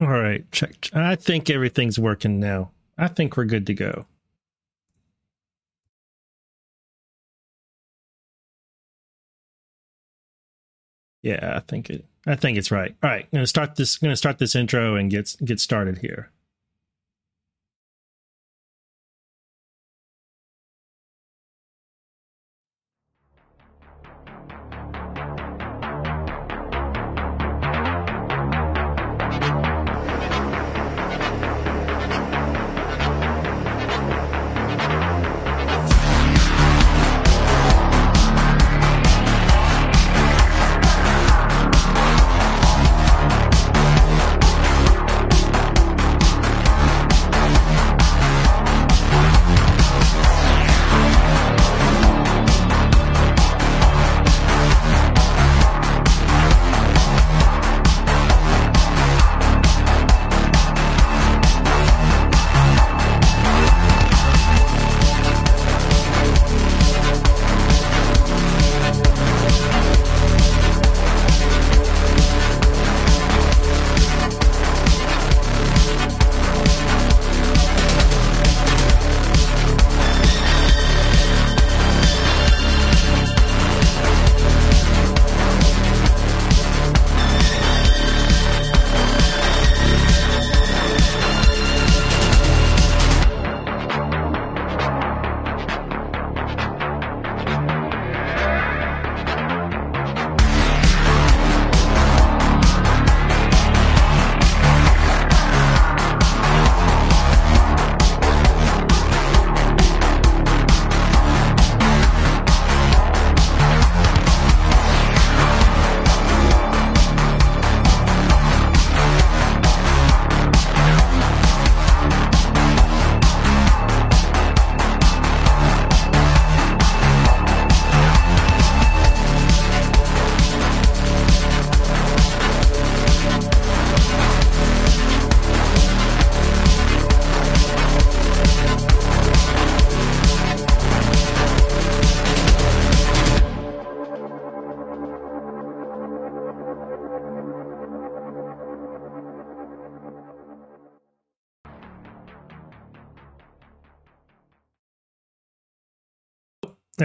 All right, check. I think everything's working now. I think we're good to go. Yeah, I think it. I think it's right. All right, I'm gonna start this. Gonna start this intro and get get started here.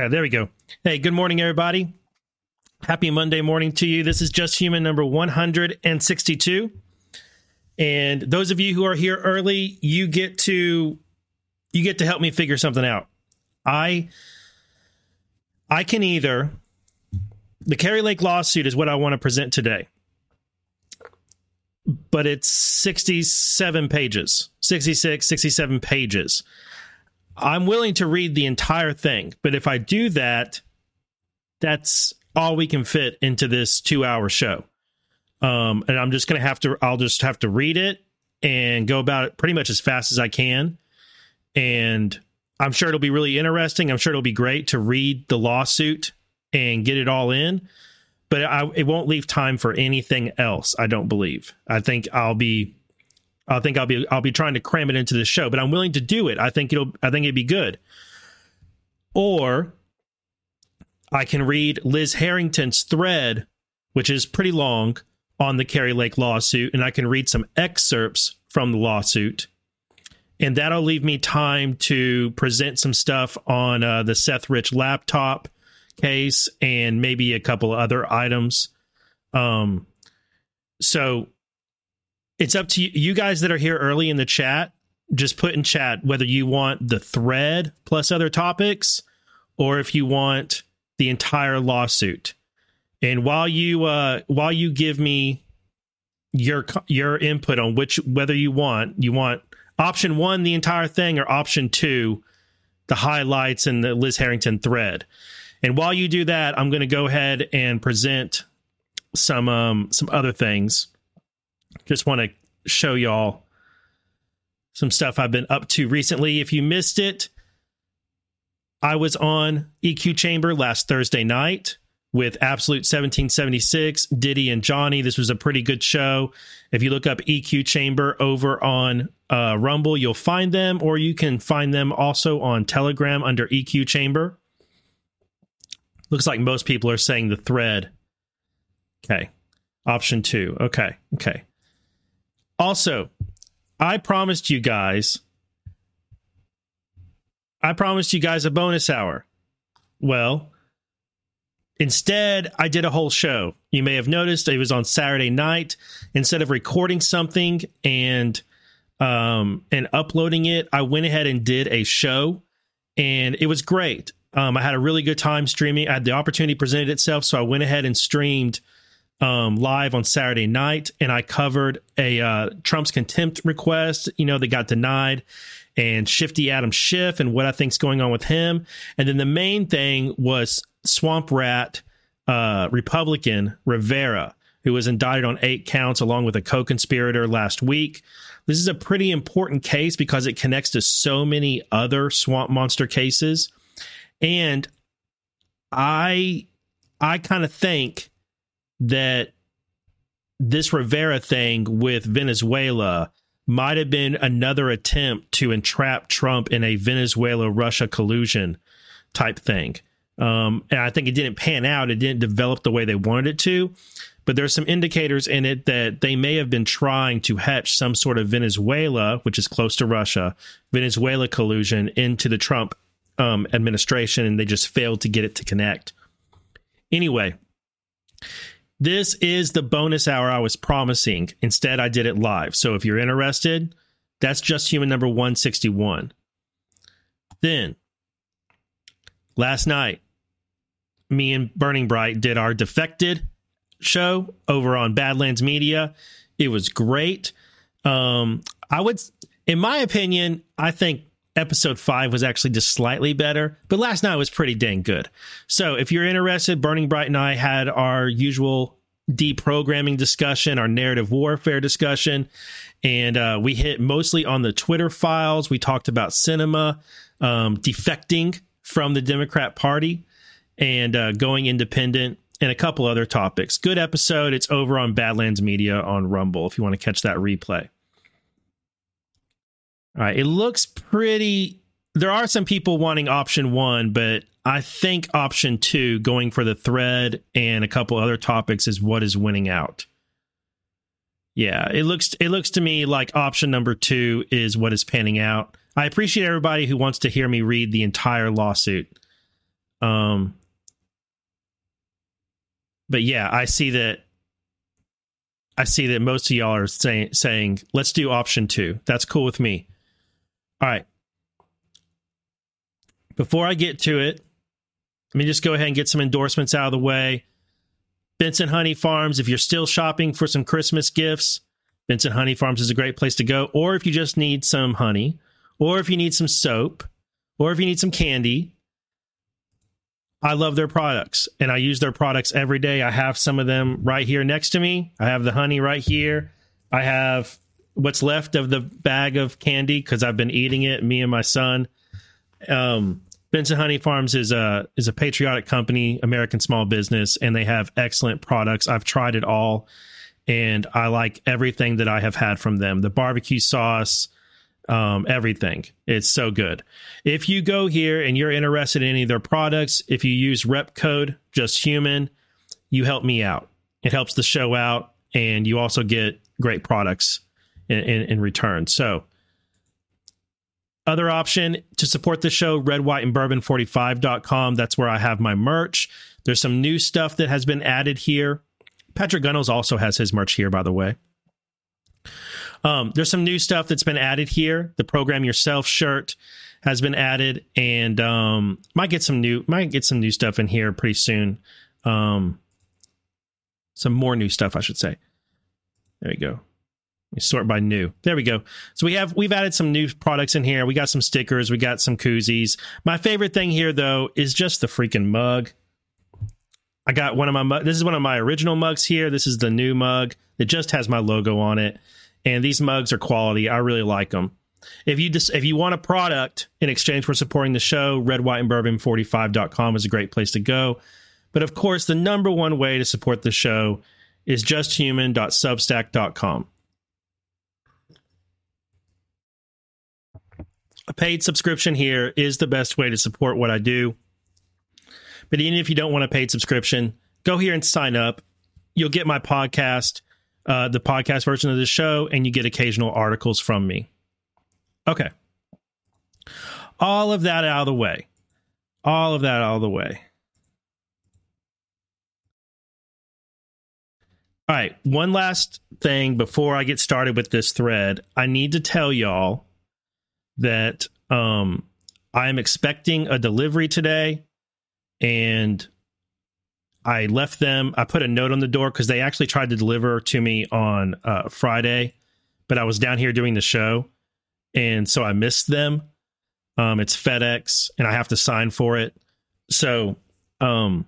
There we go. Hey, good morning, everybody. Happy Monday morning to you. This is Just Human number 162. And those of you who are here early, you get to you get to help me figure something out. I I can either the Kari Lake lawsuit is what I want to present today. But it's 67 pages, 66, 67 pages. I'm willing to read the entire thing, but if I do that, that's all we can fit into this two hour show. Um, and I'm just going to have to, I'll just have to read it and go about it pretty much as fast as I can. And I'm sure it'll be really interesting. I'm sure it'll be great to read the lawsuit and get it all in, but I, it won't leave time for anything else. I don't believe. I think I'll be I think I'll be I'll be trying to cram it into the show, but I'm willing to do it. I think it'll I think it'd be good. Or I can read Liz Harrington's thread, which is pretty long on the Kari Lake lawsuit, and I can read some excerpts from the lawsuit. And that'll leave me time to present some stuff on uh, the Seth Rich laptop case and maybe a couple other items. Um, so it's up to you, you guys that are here early in the chat. Just put in chat whether you want the thread plus other topics or if you want the entire lawsuit. And while you uh, while you give me your your input on which whether you want you want option one the entire thing or option two the highlights and the Liz Harrington thread. And while you do that, I'm going to go ahead and present some um, some other things just want to show y'all some stuff I've been up to recently. If you missed it, I was on EQ Chamber last Thursday night with Absolute 1776, Diddy and Johnny. This was a pretty good show. If you look up EQ Chamber over on uh, Rumble, you'll find them, or you can find them also on Telegram under EQ Chamber. Looks like most people are saying the thread. Okay. Option two. Okay. Okay Also, I promised you guys I promised you guys a bonus hour. Well, instead, I did a whole show. You may have noticed it was on Saturday night. Instead of recording something and um, and uploading it, I went ahead and did a show, and it was great. Um, I had a really good time streaming. I had the opportunity presented itself, so I went ahead and streamed um, live on Saturday night, and I covered a uh, Trump's contempt request. You know, that got denied, and Shifty Adam Schiff and what I think's going on with him. And then the main thing was Swamp Rat uh, Republican Rivera, who was indicted on eight counts along with a co-conspirator last week. This is a pretty important case because it connects to so many other swamp monster cases. And I I kind of think that this Rivera thing with Venezuela might have been another attempt to entrap Trump in a Venezuela Russia collusion type thing. Um, and I think it didn't pan out. It didn't develop the way they wanted it to. But there's some indicators in it that they may have been trying to hatch some sort of Venezuela, which is close to Russia, Venezuela collusion into the Trump um, administration, and they just failed to get it to connect. Anyway, this is the bonus hour I was promising. Instead, I did it live. So if you're interested, that's just human number 161. Then, last night, me and Burning Bright did our Defected show over on Badlands Media. It was great. Um, I would, in my opinion, I think episode five was actually just slightly better, but last night was pretty dang good. So if you're interested, Burning Bright and I had our usual deprogramming discussion, our narrative warfare discussion, and uh, we hit mostly on the Twitter files. We talked about cinema, um, defecting from the Democrat Party and uh, going independent. And a couple other topics. Good episode. It's over on Badlands Media on Rumble if you want to catch that replay. All right. It looks pretty. There are some people wanting option one, but I think option two, going for the thread and a couple other topics, is what is winning out. Yeah, it looks it looks to me like option number two is what is panning out. I appreciate everybody who wants to hear me read the entire lawsuit. Um, but yeah, I see that. I see that most of y'all are saying saying let's do option two. That's cool with me. All right. Before I get to it, let me just go ahead and get some endorsements out of the way. Benson Honey Farms, if you're still shopping for some Christmas gifts, Benson Honey Farms is a great place to go. Or if you just need some honey, or if you need some soap, or if you need some candy, I love their products and I use their products every day. I have some of them right here next to me. I have the honey right here. I have what's left of the bag of candy because I've been eating it. Me and my son. Um, Benson Honey Farms is a is a patriotic company, American small business, and they have excellent products. I've tried it all, and I like everything that I have had from them. The barbecue sauce, um, everything. It's so good. If you go here and you're interested in any of their products, if you use rep code Just Human, you help me out. It helps the show out, and you also get great products in, in, in return. So, other option to support the show, red, white, and bourbon 45.com. That's where I have my merch. There's some new stuff that has been added here. Patrick Gunnels also has his merch here, by the way. Um, there's some new stuff that's been added here. The program yourself shirt has been added, and um, might get some new might get some new stuff in here pretty soon. Um, some more new stuff, I should say. There we go. Sort by new. There we go. So we have we've added some new products in here. We got some stickers. We got some koozies. My favorite thing here though is just the freaking mug. I got one of my mug. This is one of my original mugs here. This is the new mug. It just has my logo on it, and these mugs are quality. I really like them. If you just if you want a product in exchange for supporting the show, red, white, and bourbon 45.com is a great place to go. But of course, the number one way to support the show is justhuman.substack.com. a paid subscription here is the best way to support what I do. But even if you don't want a paid subscription, go here and sign up. You'll get my podcast uh, the podcast version of the show, and you get occasional articles from me. Okay. All of that out of the way. All of that out of the way. All right, one last thing before I get started with this thread. I need to tell y'all that um I am expecting a delivery today and I left them I put a note on the door cuz they actually tried to deliver to me on uh Friday, but I was down here doing the show and so I missed them. Um it's FedEx and I have to sign for it. So um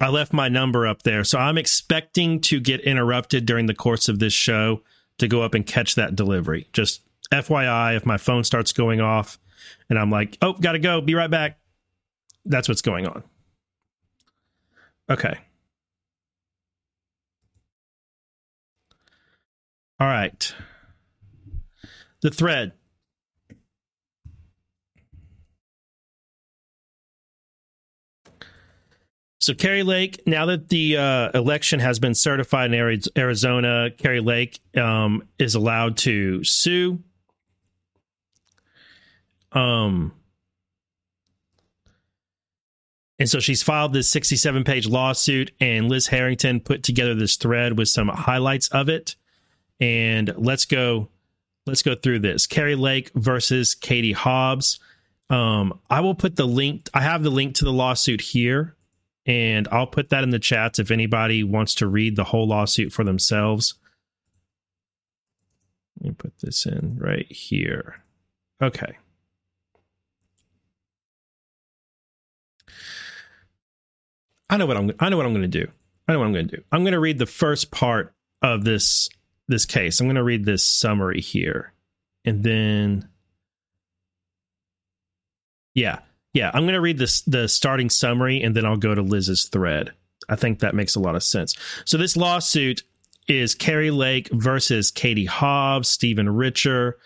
I left my number up there. So I'm expecting to get interrupted during the course of this show to go up and catch that delivery. Just FYI, if my phone starts going off and I'm like, oh, gotta go, be right back. That's what's going on. Okay. All right. The thread. So Kari Lake, now that the uh, election has been certified in Arizona, Kari Lake um, is allowed to sue. Um, and so she's filed this 67 page lawsuit, and Liz Harrington put together this thread with some highlights of it. And let's go, let's go through this. Kari Lake versus Katie Hobbs. Um, I will put the link. I have the link to the lawsuit here and I'll put that in the chats if anybody wants to read the whole lawsuit for themselves. Let me put this in right here. Okay. I know what I'm I know what I'm going to do. I know what I'm going to do. I'm going to read the first part of this this case. I'm going to read this summary here. And then yeah, yeah, I'm going to read this the starting summary and then I'll go to Liz's thread. I think that makes a lot of sense. So this lawsuit is Kari Lake versus Katie Hobbs, Stephen Richer,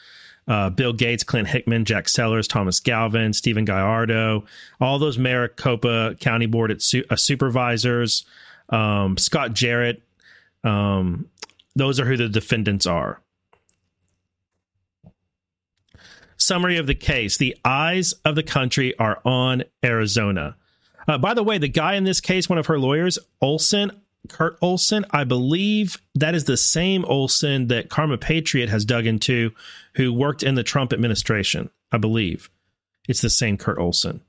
uh, Bill Gates, Clint Hickman, Jack Sellers, Thomas Galvin, Stephen Gallardo, all those Maricopa County Board su- uh, supervisors, um, Scott Jarrett. Um, those are who the defendants are. Summary of the case The eyes of the country are on Arizona. Uh, by the way, the guy in this case, one of her lawyers, Olson, Kurt Olson, I believe that is the same Olson that Karma Patriot has dug into, who worked in the Trump administration. I believe it's the same Kurt Olson.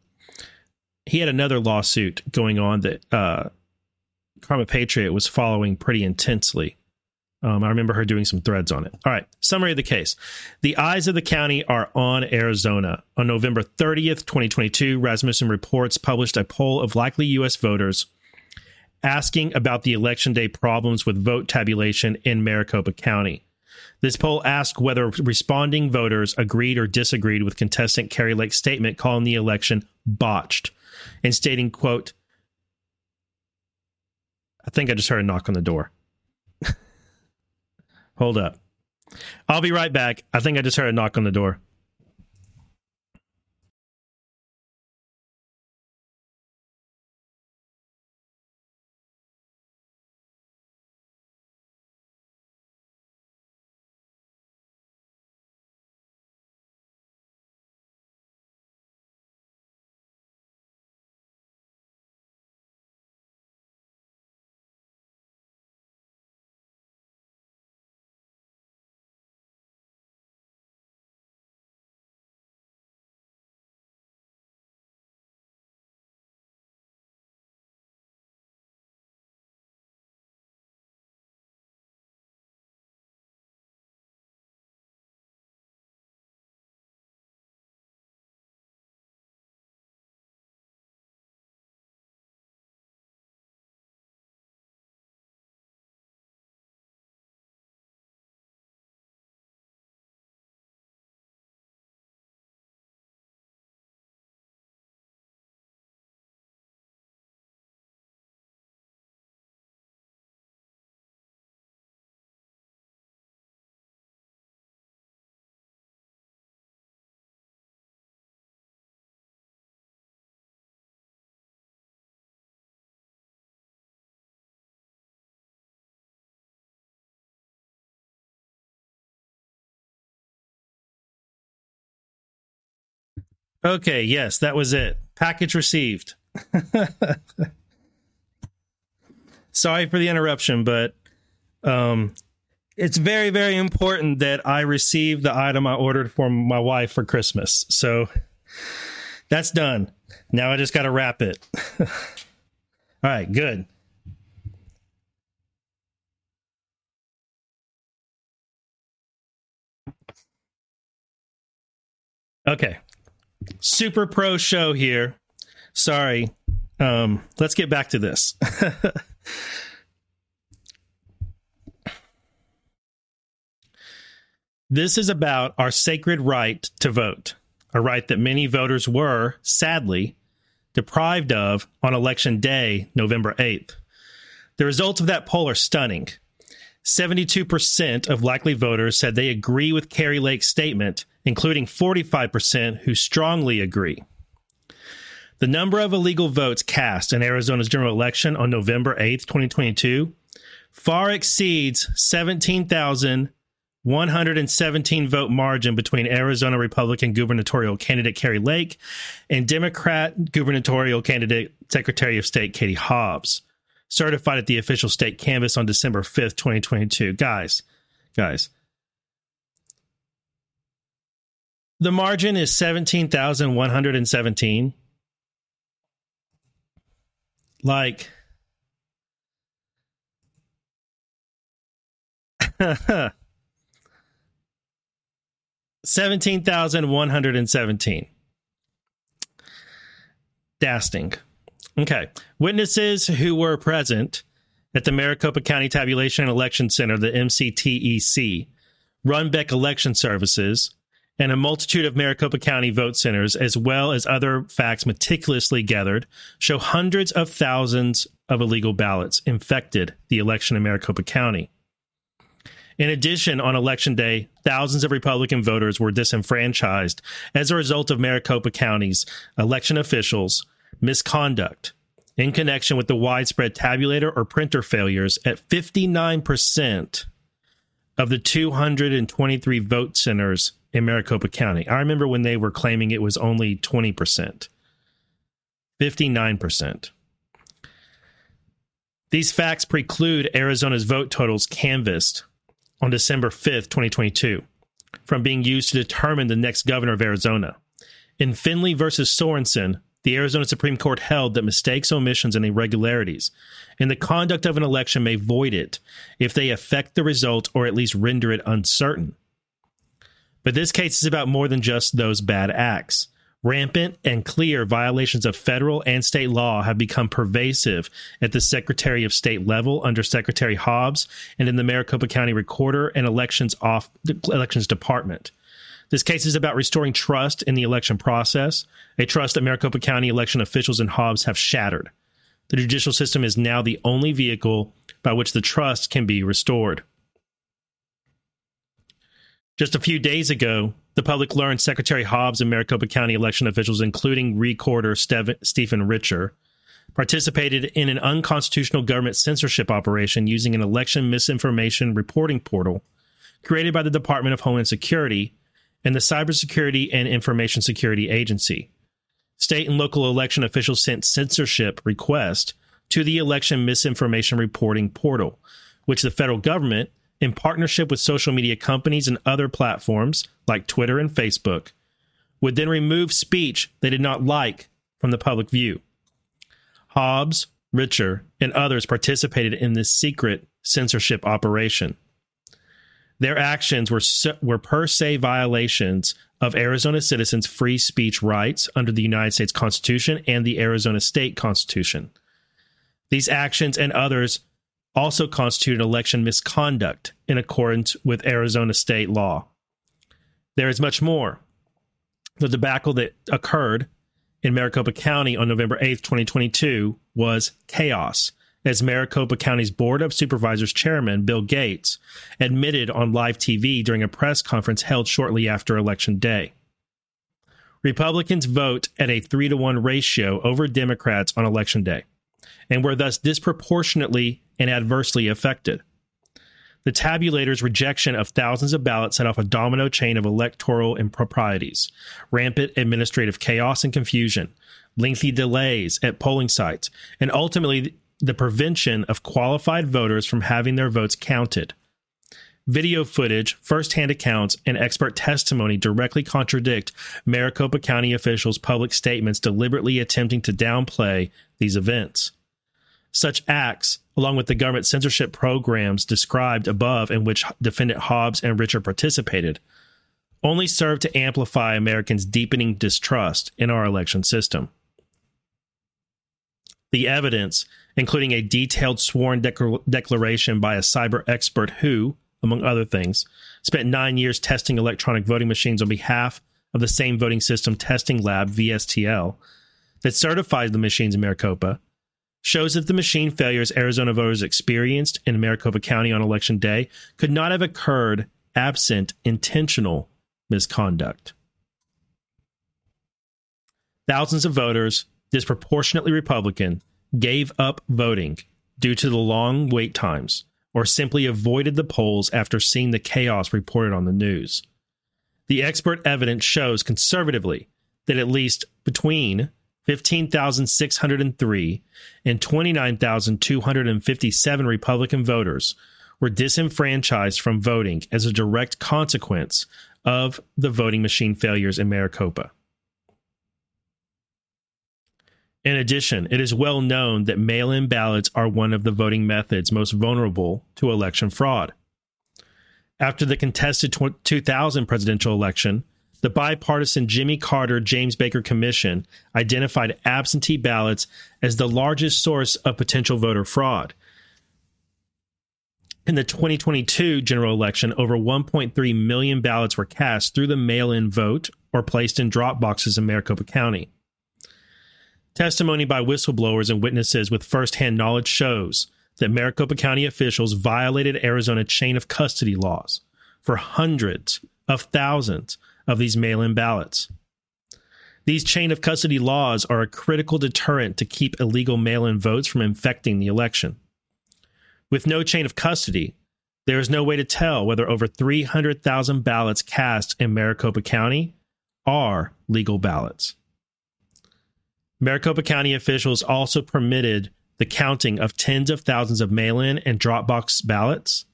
He had another lawsuit going on that uh, Karma Patriot was following pretty intensely. Um, I remember her doing some threads on it. All right, summary of the case. The eyes of the county are on Arizona. On November 30th, 2022, Rasmussen Reports published a poll of likely U.S. voters asking about the election day problems with vote tabulation in Maricopa County. This poll asked whether responding voters agreed or disagreed with contestant Kari Lake's statement calling the election botched and stating, quote, I think I just heard a knock on the door. Hold up. I'll be right back. I think I just heard a knock on the door. Okay, yes, that was it. Package received. Sorry for the interruption, but um, it's very, very important that I receive the item I ordered for my wife for Christmas. So that's done. Now I just got to wrap it. All right, good. Okay. Super pro show here. Sorry. Um, let's get back to this. this is about our sacred right to vote, a right that many voters were, sadly, deprived of on election day, November 8th. The results of that poll are stunning. 72% of likely voters said they agree with Kari Lake's statement, including 45% who strongly agree. The number of illegal votes cast in Arizona's general election on November 8th, 2022, far exceeds 17,117 vote margin between Arizona Republican gubernatorial candidate Kari Lake and Democrat gubernatorial candidate Secretary of State Katie Hobbs certified at the official state canvass on December 5th, 2022. Guys, guys. The margin is 17,117. Like, Seventeen thousand one hundred and seventeen. Dasting. Okay. Witnesses who were present at the Maricopa County Tabulation and Election Center, the MCTEC, Runbeck Election Services, and a multitude of Maricopa County vote centers, as well as other facts meticulously gathered, show hundreds of thousands of illegal ballots infected the election in Maricopa County. In addition, on election day, thousands of Republican voters were disenfranchised as a result of Maricopa County's election officials misconduct in connection with the widespread tabulator or printer failures at 59% of the 223 vote centers in Maricopa County. I remember when they were claiming it was only 20%, 59%. These facts preclude Arizona's vote totals canvassed on December 5th, 2022, from being used to determine the next governor of Arizona. In Findley versus Sorenson, the Arizona Supreme Court held that mistakes, omissions, and irregularities in the conduct of an election may void it if they affect the result or at least render it uncertain. But this case is about more than just those bad acts. Rampant and clear violations of federal and state law have become pervasive at the Secretary of State level under Secretary Hobbs and in the Maricopa County Recorder and Elections off Elections Department. This case is about restoring trust in the election process, a trust that Maricopa County election officials and Hobbs have shattered. The judicial system is now the only vehicle by which the trust can be restored. Just a few days ago, the public learned Secretary Hobbs and Maricopa County election officials, including recorder Stephen Richer, participated in an unconstitutional government censorship operation using an election misinformation reporting portal created by the Department of Homeland Security and the Cybersecurity and Information Security Agency. State and local election officials sent censorship requests to the election misinformation reporting portal, which the federal government, in partnership with social media companies and other platforms like Twitter and Facebook, would then remove speech they did not like from the public view. Hobbs, Richer, and others participated in this secret censorship operation. Their actions were were per se violations of Arizona citizens' free speech rights under the United States Constitution and the Arizona State Constitution. These actions and others also constitute election misconduct in accordance with Arizona state law. There is much more. The debacle that occurred in Maricopa County on November 8th, 2022 was chaos as Maricopa County's Board of Supervisors chairman, Bill Gates, admitted on live TV during a press conference held shortly after Election Day. Republicans vote at a 3 to 1 ratio over Democrats on Election Day and were thus disproportionately and adversely affected. The tabulator's rejection of thousands of ballots set off a domino chain of electoral improprieties, rampant administrative chaos and confusion, lengthy delays at polling sites, and ultimately the prevention of qualified voters from having their votes counted. Video footage, firsthand accounts, and expert testimony directly contradict Maricopa County officials' public statements deliberately attempting to downplay these events. Such acts, along with the government censorship programs described above in which defendant Hobbs and Richer participated, only serve to amplify Americans' deepening distrust in our election system. The evidence, including a detailed sworn declaration by a cyber expert who, among other things, spent nine years testing electronic voting machines on behalf of the same voting system testing lab, VSTL, that certified the machines in Maricopa, shows that the machine failures Arizona voters experienced in Maricopa County on election day could not have occurred absent intentional misconduct. Thousands of voters, disproportionately Republican, gave up voting due to the long wait times or simply avoided the polls after seeing the chaos reported on the news. The expert evidence shows conservatively that at least between 15,603 and 29,257 Republican voters were disenfranchised from voting as a direct consequence of the voting machine failures in Maricopa. In addition, it is well known that mail in ballots are one of the voting methods most vulnerable to election fraud. After the contested 2000 presidential election, the bipartisan Jimmy Carter James Baker Commission identified absentee ballots as the largest source of potential voter fraud. In the 2022 general election, over 1.3 million ballots were cast through the mail in vote or placed in drop boxes in Maricopa County. Testimony by whistleblowers and witnesses with firsthand knowledge shows that Maricopa County officials violated Arizona chain of custody laws for hundreds of thousands of these mail in ballots. These chain of custody laws are a critical deterrent to keep illegal mail in votes from infecting the election. With no chain of custody, there is no way to tell whether over 300,000 ballots cast in Maricopa County are legal ballots. Maricopa County officials also permitted the counting of tens of thousands of mail in and Dropbox ballots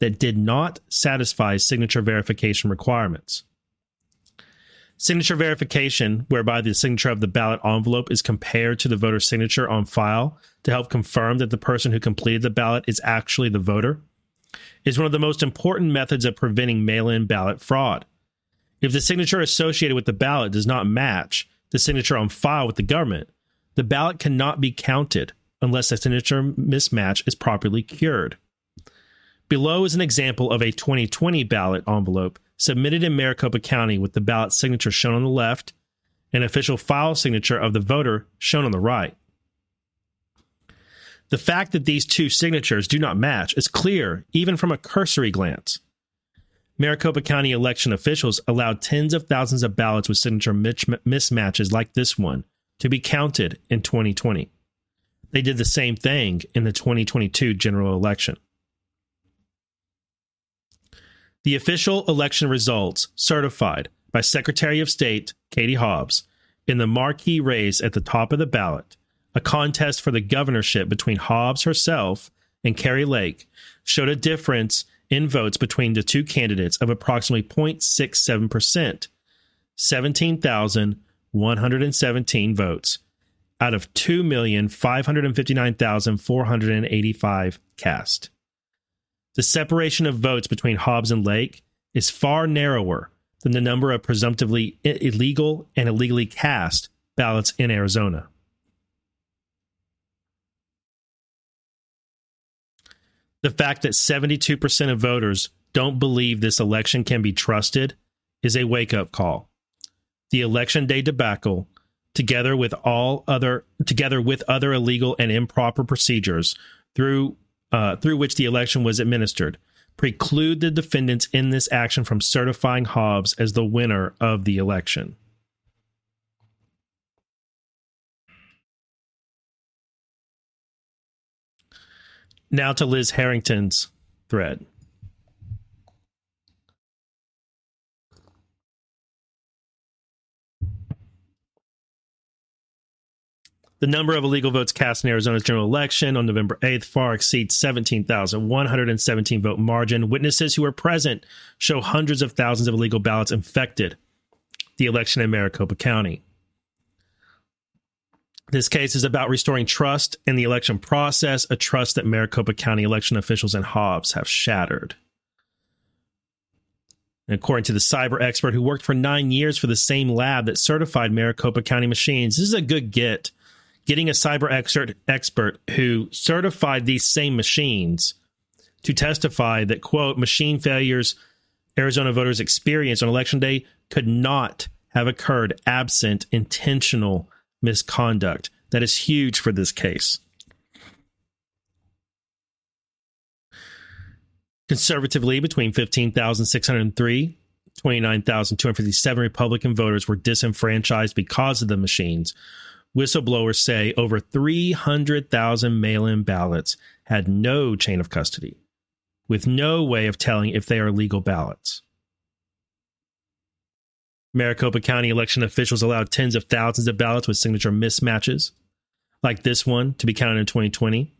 that did not satisfy signature verification requirements. Signature verification, whereby the signature of the ballot envelope is compared to the voter's signature on file to help confirm that the person who completed the ballot is actually the voter, is one of the most important methods of preventing mail in ballot fraud. If the signature associated with the ballot does not match, the signature on file with the government, the ballot cannot be counted unless the signature mismatch is properly cured. Below is an example of a 2020 ballot envelope submitted in Maricopa County with the ballot signature shown on the left and official file signature of the voter shown on the right. The fact that these two signatures do not match is clear even from a cursory glance. Maricopa County election officials allowed tens of thousands of ballots with signature mismatches like this one to be counted in 2020. They did the same thing in the 2022 general election. The official election results certified by Secretary of State Katie Hobbs in the marquee race at the top of the ballot, a contest for the governorship between Hobbs herself and Kari Lake, showed a difference in votes between the two candidates of approximately 0.67%, 17,117 votes out of 2,559,485 cast. The separation of votes between Hobbs and Lake is far narrower than the number of presumptively illegal and illegally cast ballots in Arizona. The fact that 72% of voters don't believe this election can be trusted is a wake up call. The election day debacle, together with all other together with other illegal and improper procedures through uh, through which the election was administered, preclude the defendants in this action from certifying Hobbs as the winner of the election. Now to Liz Harrington's thread. The number of illegal votes cast in Arizona's general election on November 8th far exceeds 17,117 vote margin. Witnesses who were present show hundreds of thousands of illegal ballots infected the election in Maricopa County. This case is about restoring trust in the election process, a trust that Maricopa County election officials and Hobbs have shattered. And according to the cyber expert who worked for nine years for the same lab that certified Maricopa County machines, this is a good get getting a cyber expert expert who certified these same machines to testify that quote machine failures Arizona voters experienced on election day could not have occurred absent intentional misconduct. That is huge for this case. Conservatively, between 15,603 29,257 Republican voters were disenfranchised because of the machines, Whistleblowers say over 300,000 mail in ballots had no chain of custody, with no way of telling if they are legal ballots. Maricopa County election officials allowed tens of thousands of ballots with signature mismatches, like this one, to be counted in 2020.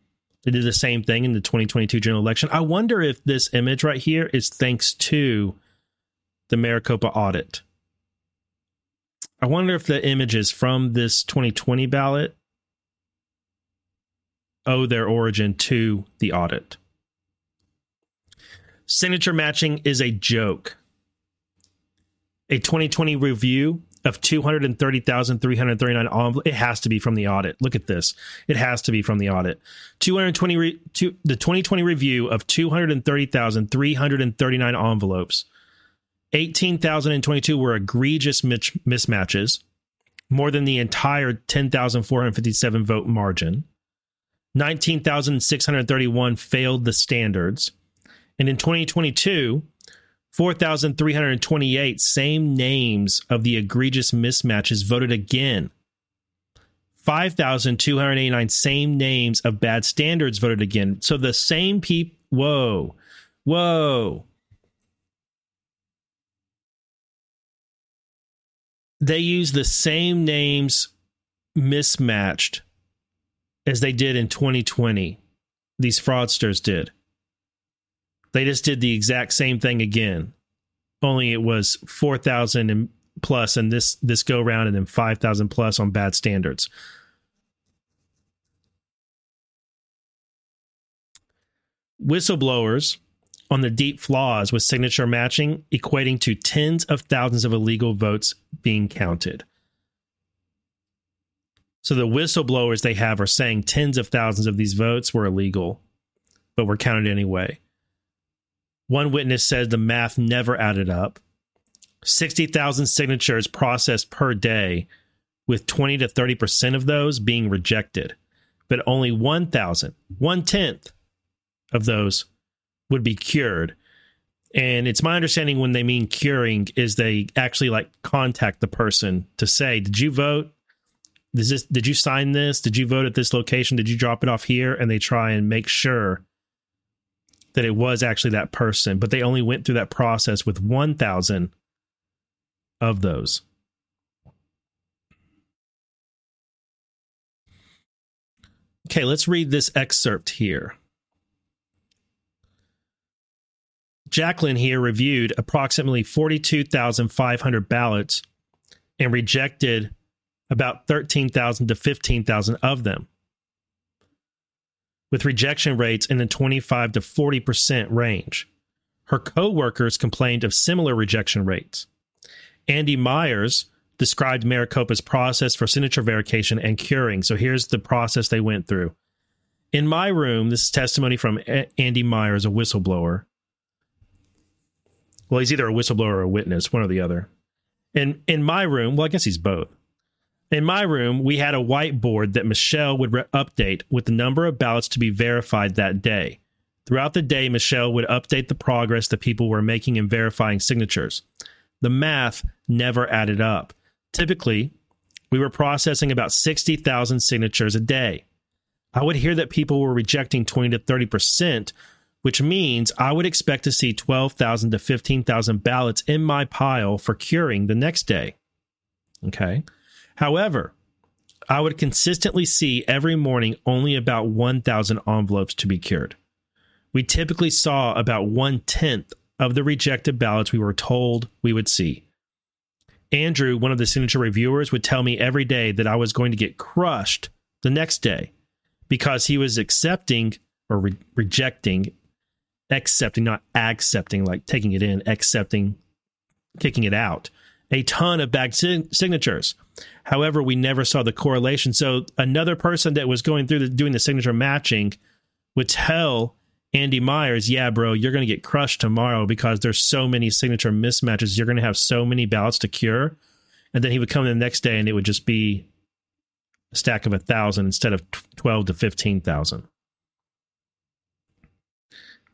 They did the same thing in the 2022 general election. I wonder if this image right here is thanks to the Maricopa audit. I wonder if the images from this 2020 ballot owe their origin to the audit. Signature matching is a joke. A 2020 review of 230,339 envelopes. It has to be from the audit. Look at this. It has to be from the audit. 220 re, two, the 2020 review of 230,339 envelopes 18,022 were egregious mismatches, more than the entire 10,457 vote margin. 19,631 failed the standards. And in 2022, 4,328 same names of the egregious mismatches voted again. 5,289 same names of bad standards voted again. So the same people. Whoa. Whoa. they use the same names mismatched as they did in 2020. These fraudsters did. They just did the exact same thing again. Only it was 4,000 and plus and this this go round and then 5,000 plus on bad standards. Whistleblowers on the deep flaws with signature matching, equating to tens of thousands of illegal votes being counted. So the whistleblowers they have are saying tens of thousands of these votes were illegal, but were counted anyway. One witness said the math never added up. 60,000 signatures processed per day, with 20 to 30% of those being rejected, but only 1,000, one tenth of those would be cured. And it's my understanding when they mean curing is they actually like contact the person to say, "Did you vote? Is this did you sign this? Did you vote at this location? Did you drop it off here?" And they try and make sure that it was actually that person, but they only went through that process with 1000 of those. Okay, let's read this excerpt here. Jacqueline here reviewed approximately 42,500 ballots and rejected about 13,000 to 15,000 of them, with rejection rates in the 25 to 40% range. Her co-workers complained of similar rejection rates. Andy Myers described Maricopa's process for signature verification and curing. So here's the process they went through. In my room, this is testimony from Andy Myers, a whistleblower. Well, he's either a whistleblower or a witness, one or the other. In in my room, well, I guess he's both. In my room, we had a whiteboard that Michelle would re- update with the number of ballots to be verified that day. Throughout the day, Michelle would update the progress that people were making in verifying signatures. The math never added up. Typically, we were processing about 60,000 signatures a day. I would hear that people were rejecting 20 to 30%, which means I would expect to see 12,000 to 15,000 ballots in my pile for curing the next day. Okay. However, I would consistently see every morning only about 1,000 envelopes to be cured. We typically saw about one tenth of the rejected ballots we were told we would see. Andrew, one of the signature reviewers, would tell me every day that I was going to get crushed the next day because he was accepting or re- rejecting, accepting, not accepting, like taking it in, accepting, kicking it out, a ton of bad signatures. However, we never saw the correlation. So another person that was going through the, doing the signature matching would tell Andy Myers, yeah, bro, you're going to get crushed tomorrow because there's so many signature mismatches. You're going to have so many ballots to cure. And then he would come the next day and it would just be a stack of a thousand instead of 12 to 15,000.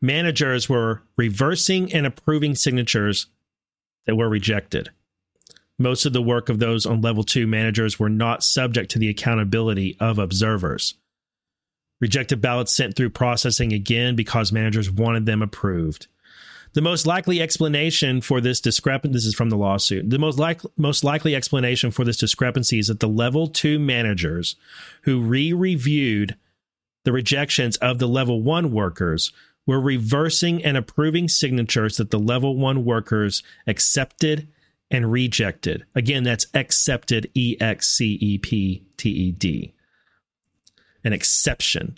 Managers were reversing and approving signatures that were rejected. Most of the work of those on level two managers were not subject to the accountability of observers. Rejected ballots sent through processing again because managers wanted them approved. The most likely explanation for this discrepancy this is from the lawsuit. The most like, most likely explanation for this discrepancy is that the level 2 managers who re-reviewed the rejections of the level 1 workers were reversing and approving signatures that the level 1 workers accepted and rejected. Again, that's accepted E X C E P T E D an exception.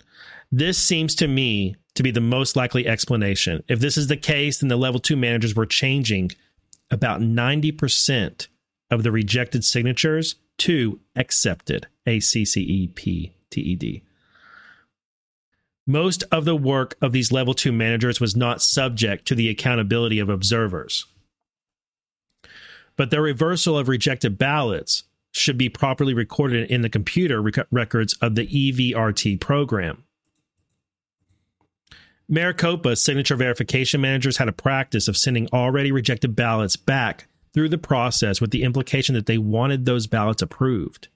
This seems to me to be the most likely explanation. If this is the case, then the level two managers were changing about 90% of the rejected signatures to accepted, A C C E P T E D. Most of the work of these level two managers was not subject to the accountability of observers. But the reversal of rejected ballots should be properly recorded in the computer rec- records of the EVRT program. Maricopa signature verification managers had a practice of sending already rejected ballots back through the process with the implication that they wanted those ballots approved.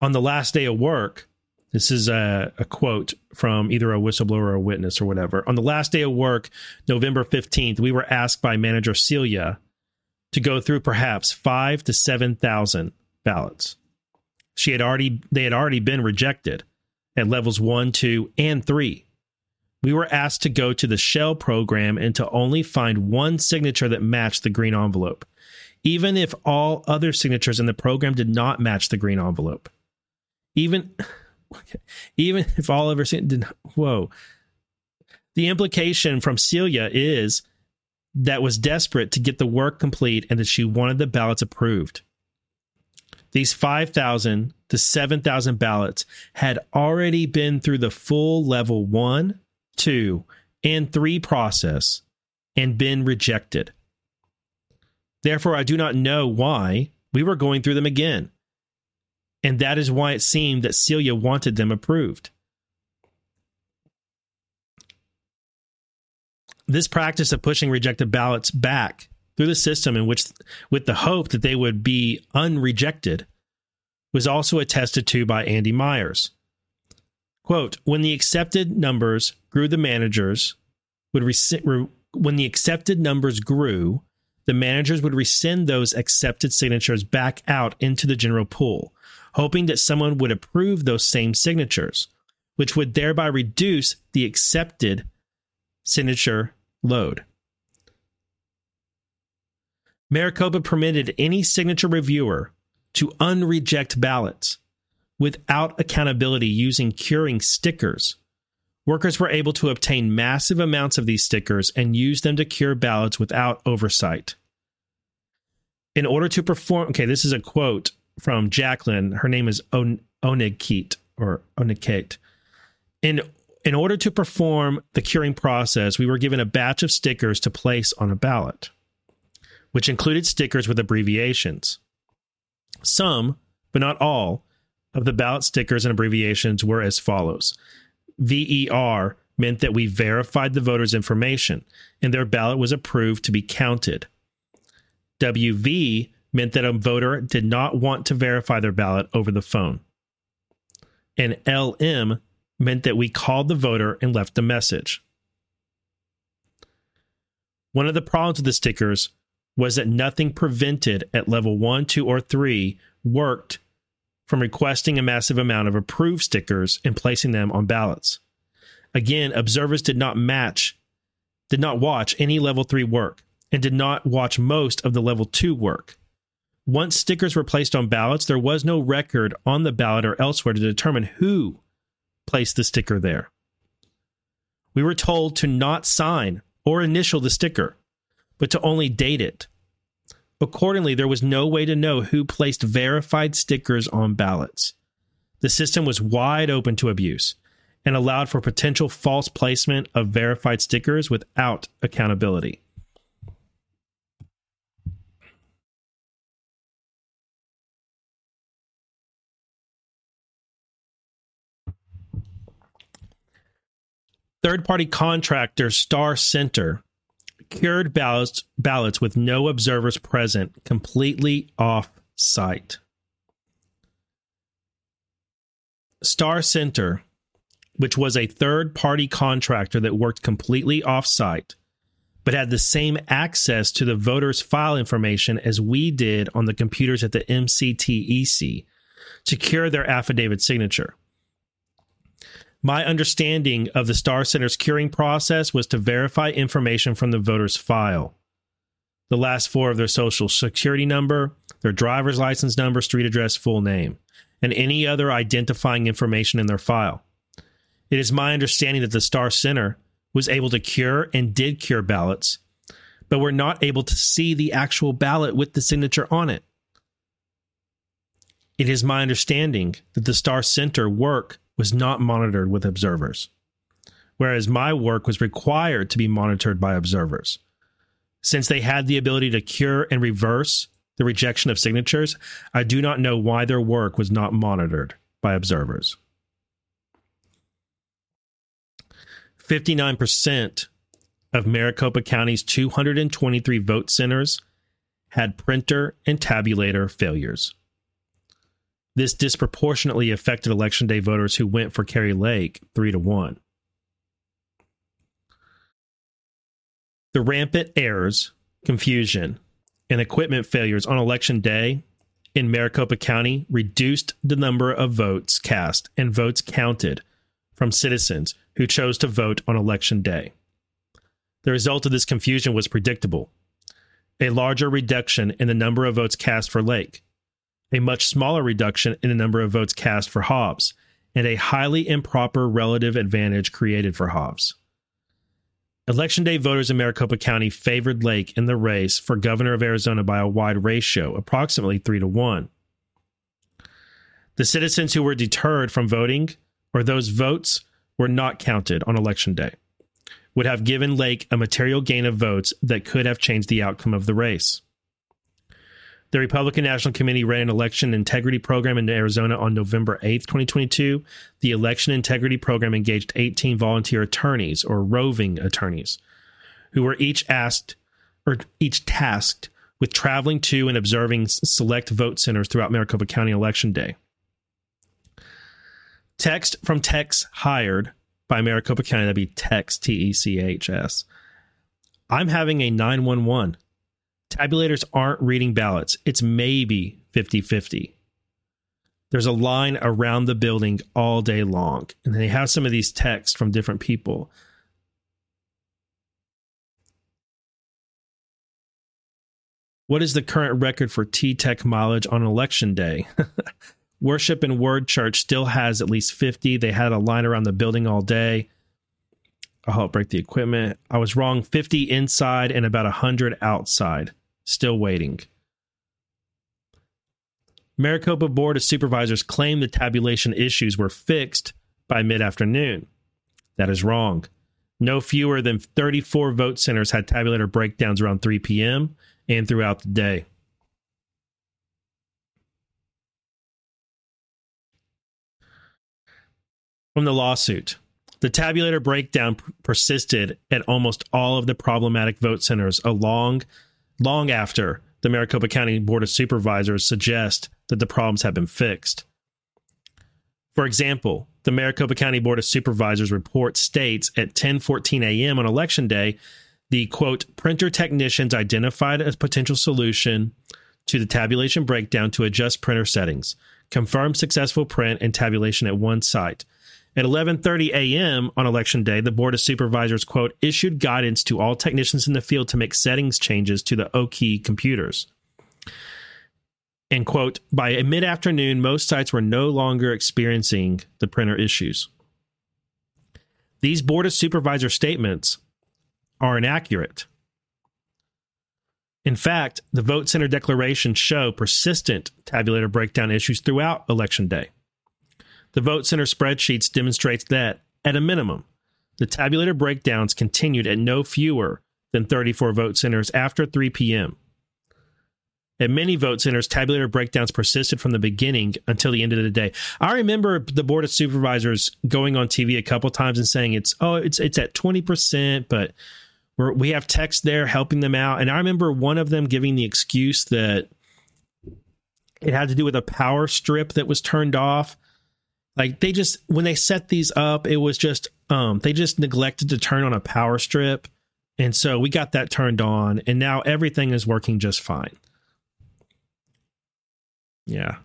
On the last day of work, this is a, a, quote from either a whistleblower or a witness or whatever. On the last day of work, November 15th, we were asked by manager Celia to go through perhaps five to 7,000 ballots. She had already, they had already been rejected at levels one, two, and three. We were asked to go to the shell program and to only find one signature that matched the green envelope, even if all other signatures in the program did not match the green envelope. Even, even if all ever did, whoa. The implication from Celia is that was desperate to get the work complete and that she wanted the ballots approved. These 5,000 to 7,000 ballots had already been through the full level 1, 2, and 3 process and been rejected. Therefore, I do not know why we were going through them again. And that is why it seemed that Celia wanted them approved. this practice of pushing rejected ballots back through the system in which with the hope that they would be unrejected was also attested to by Andy Myers. Quote, when the accepted numbers grew the managers would rescind when the accepted numbers grew, the managers would rescind those accepted signatures back out into the general pool, hoping that someone would approve those same signatures, which would thereby reduce the accepted signature load. Maricopa permitted any signature reviewer to unreject ballots without accountability using curing stickers. Workers were able to obtain massive amounts of these stickers and use them to cure ballots without oversight. In order to perform, okay, this is a quote from Jacqueline. Her name is On- Onigkit or Onikate. In in order to perform the curing process, we were given a batch of stickers to place on a ballot, which included stickers with abbreviations. Some, but not all, of the ballot stickers and abbreviations were as follows VER meant that we verified the voter's information and their ballot was approved to be counted. WV meant that a voter did not want to verify their ballot over the phone. And LM meant that we called the voter and left a message. One of the problems with the stickers was that nothing prevented at level 1, 2, or 3 worked from requesting a massive amount of approved stickers and placing them on ballots. Again, observers did not match, did not watch any level 3 work, and did not watch most of the level 2 work. Once stickers were placed on ballots, there was no record on the ballot or elsewhere to determine who placed the sticker there. We were told to not sign or initial the sticker, but to only date it. Accordingly, there was no way to know who placed verified stickers on ballots. The system was wide open to abuse and allowed for potential false placement of verified stickers without accountability. Third party contractor Star Center cured ballots, ballots with no observers present, completely off site. Star Center, which was a third party contractor that worked completely off site, but had the same access to the voters' file information as we did on the computers at the MCTEC, secure their affidavit signature. My understanding of the Star Center's curing process was to verify information from the voter's file. The last four of their social security number, their driver's license number, street address, full name, and any other identifying information in their file. It is my understanding that the Star Center was able to cure and did cure ballots, but were not able to see the actual ballot with the signature on it. It is my understanding that the Star Center work was not monitored with observers, whereas my work was required to be monitored by observers. Since they had the ability to cure and reverse the rejection of signatures, I do not know why their work was not monitored by observers. 59% of Maricopa County's 223 vote centers had printer and tabulator failures. This disproportionately affected election day voters who went for Kari Lake 3 to 1. The rampant errors, confusion, and equipment failures on election day in Maricopa County reduced the number of votes cast and votes counted from citizens who chose to vote on election day. The result of this confusion was predictable a larger reduction in the number of votes cast for Lake, a much smaller reduction in the number of votes cast for Hobbs, and a highly improper relative advantage created for Hobbs. Election day voters in Maricopa County favored Lake in the race for governor of Arizona by a wide ratio, approximately 3 to 1. The citizens who were deterred from voting or those votes were not counted on election day would have given Lake a material gain of votes that could have changed the outcome of the race. The Republican National Committee ran an election integrity program in Arizona on November 8, 2022. The election integrity program engaged 18 volunteer attorneys or roving attorneys who were each asked or each tasked with traveling to and observing select vote centers throughout Maricopa County election day. Text from techs hired by Maricopa County, that'd be text, T E C H S. I'm having a 911 tabulators aren't reading ballots. It's maybe 50 50. There's a line around the building all day long, and they have some of these texts from different people. What is the current record for T Tech mileage on election day? Worship and Word Church still has at least 50. They had a line around the building all day. I'll help break the equipment. I was wrong 50 inside and about 100 outside. Still waiting. Maricopa Board of Supervisors claimed the tabulation issues were fixed by mid afternoon. That is wrong. No fewer than 34 vote centers had tabulator breakdowns around 3 p.m. and throughout the day. From the lawsuit, the tabulator breakdown persisted at almost all of the problematic vote centers along long after the Maricopa County Board of Supervisors suggest that the problems have been fixed. For example, the Maricopa County Board of Supervisors report states at 10:14 a.m. on election day The quote, printer technicians identified a potential solution to the tabulation breakdown to adjust printer settings, confirmed successful print and tabulation at one site. At 11:30 a.m. on election day, the board of supervisors quote issued guidance to all technicians in the field to make settings changes to the Oki computers. And quote, by mid-afternoon, most sites were no longer experiencing the printer issues. These board of supervisor statements are inaccurate. In fact, the vote center declarations show persistent tabulator breakdown issues throughout election day. The vote center spreadsheets demonstrates that at a minimum, the tabulator breakdowns continued at no fewer than 34 vote centers after 3 p.m. At many vote centers, tabulator breakdowns persisted from the beginning until the end of the day. I remember the board of supervisors going on TV a couple times and saying it's oh it's it's at twenty percent, but we're, we have text there helping them out. And I remember one of them giving the excuse that it had to do with a power strip that was turned off. Like they just when they set these up, it was just um they just neglected to turn on a power strip. And so we got that turned on and now everything is working just fine. Yeah.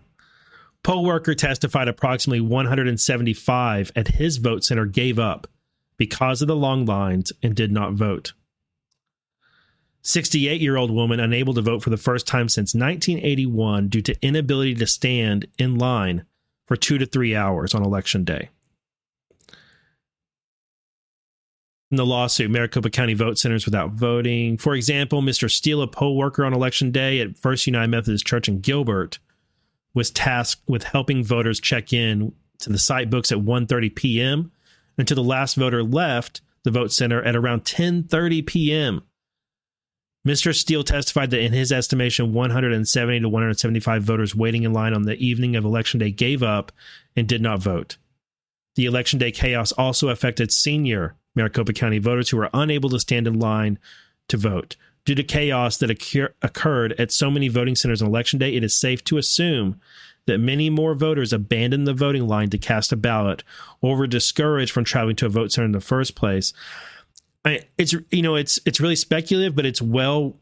Poll worker testified approximately 175 at his vote center gave up because of the long lines and did not vote. 68 year old woman unable to vote for the first time since 1981 due to inability to stand in line for two to three hours on election day. In the lawsuit, Maricopa County vote centers without voting. For example, Mr. Steele, a poll worker on election day at First United Methodist Church in Gilbert, was tasked with helping voters check in to the site books at 1:30 p.m. until the last voter left the vote center at around 10:30 p.m. Mr. Steele testified that in his estimation 170 to 175 voters waiting in line on the evening of election day gave up and did not vote. The election day chaos also affected senior Maricopa County voters who were unable to stand in line to vote. Due to chaos that occur- occurred at so many voting centers on election day, it is safe to assume that many more voters abandoned the voting line to cast a ballot or were discouraged from traveling to a vote center in the first place. I, it's you know it's it's really speculative, but it's well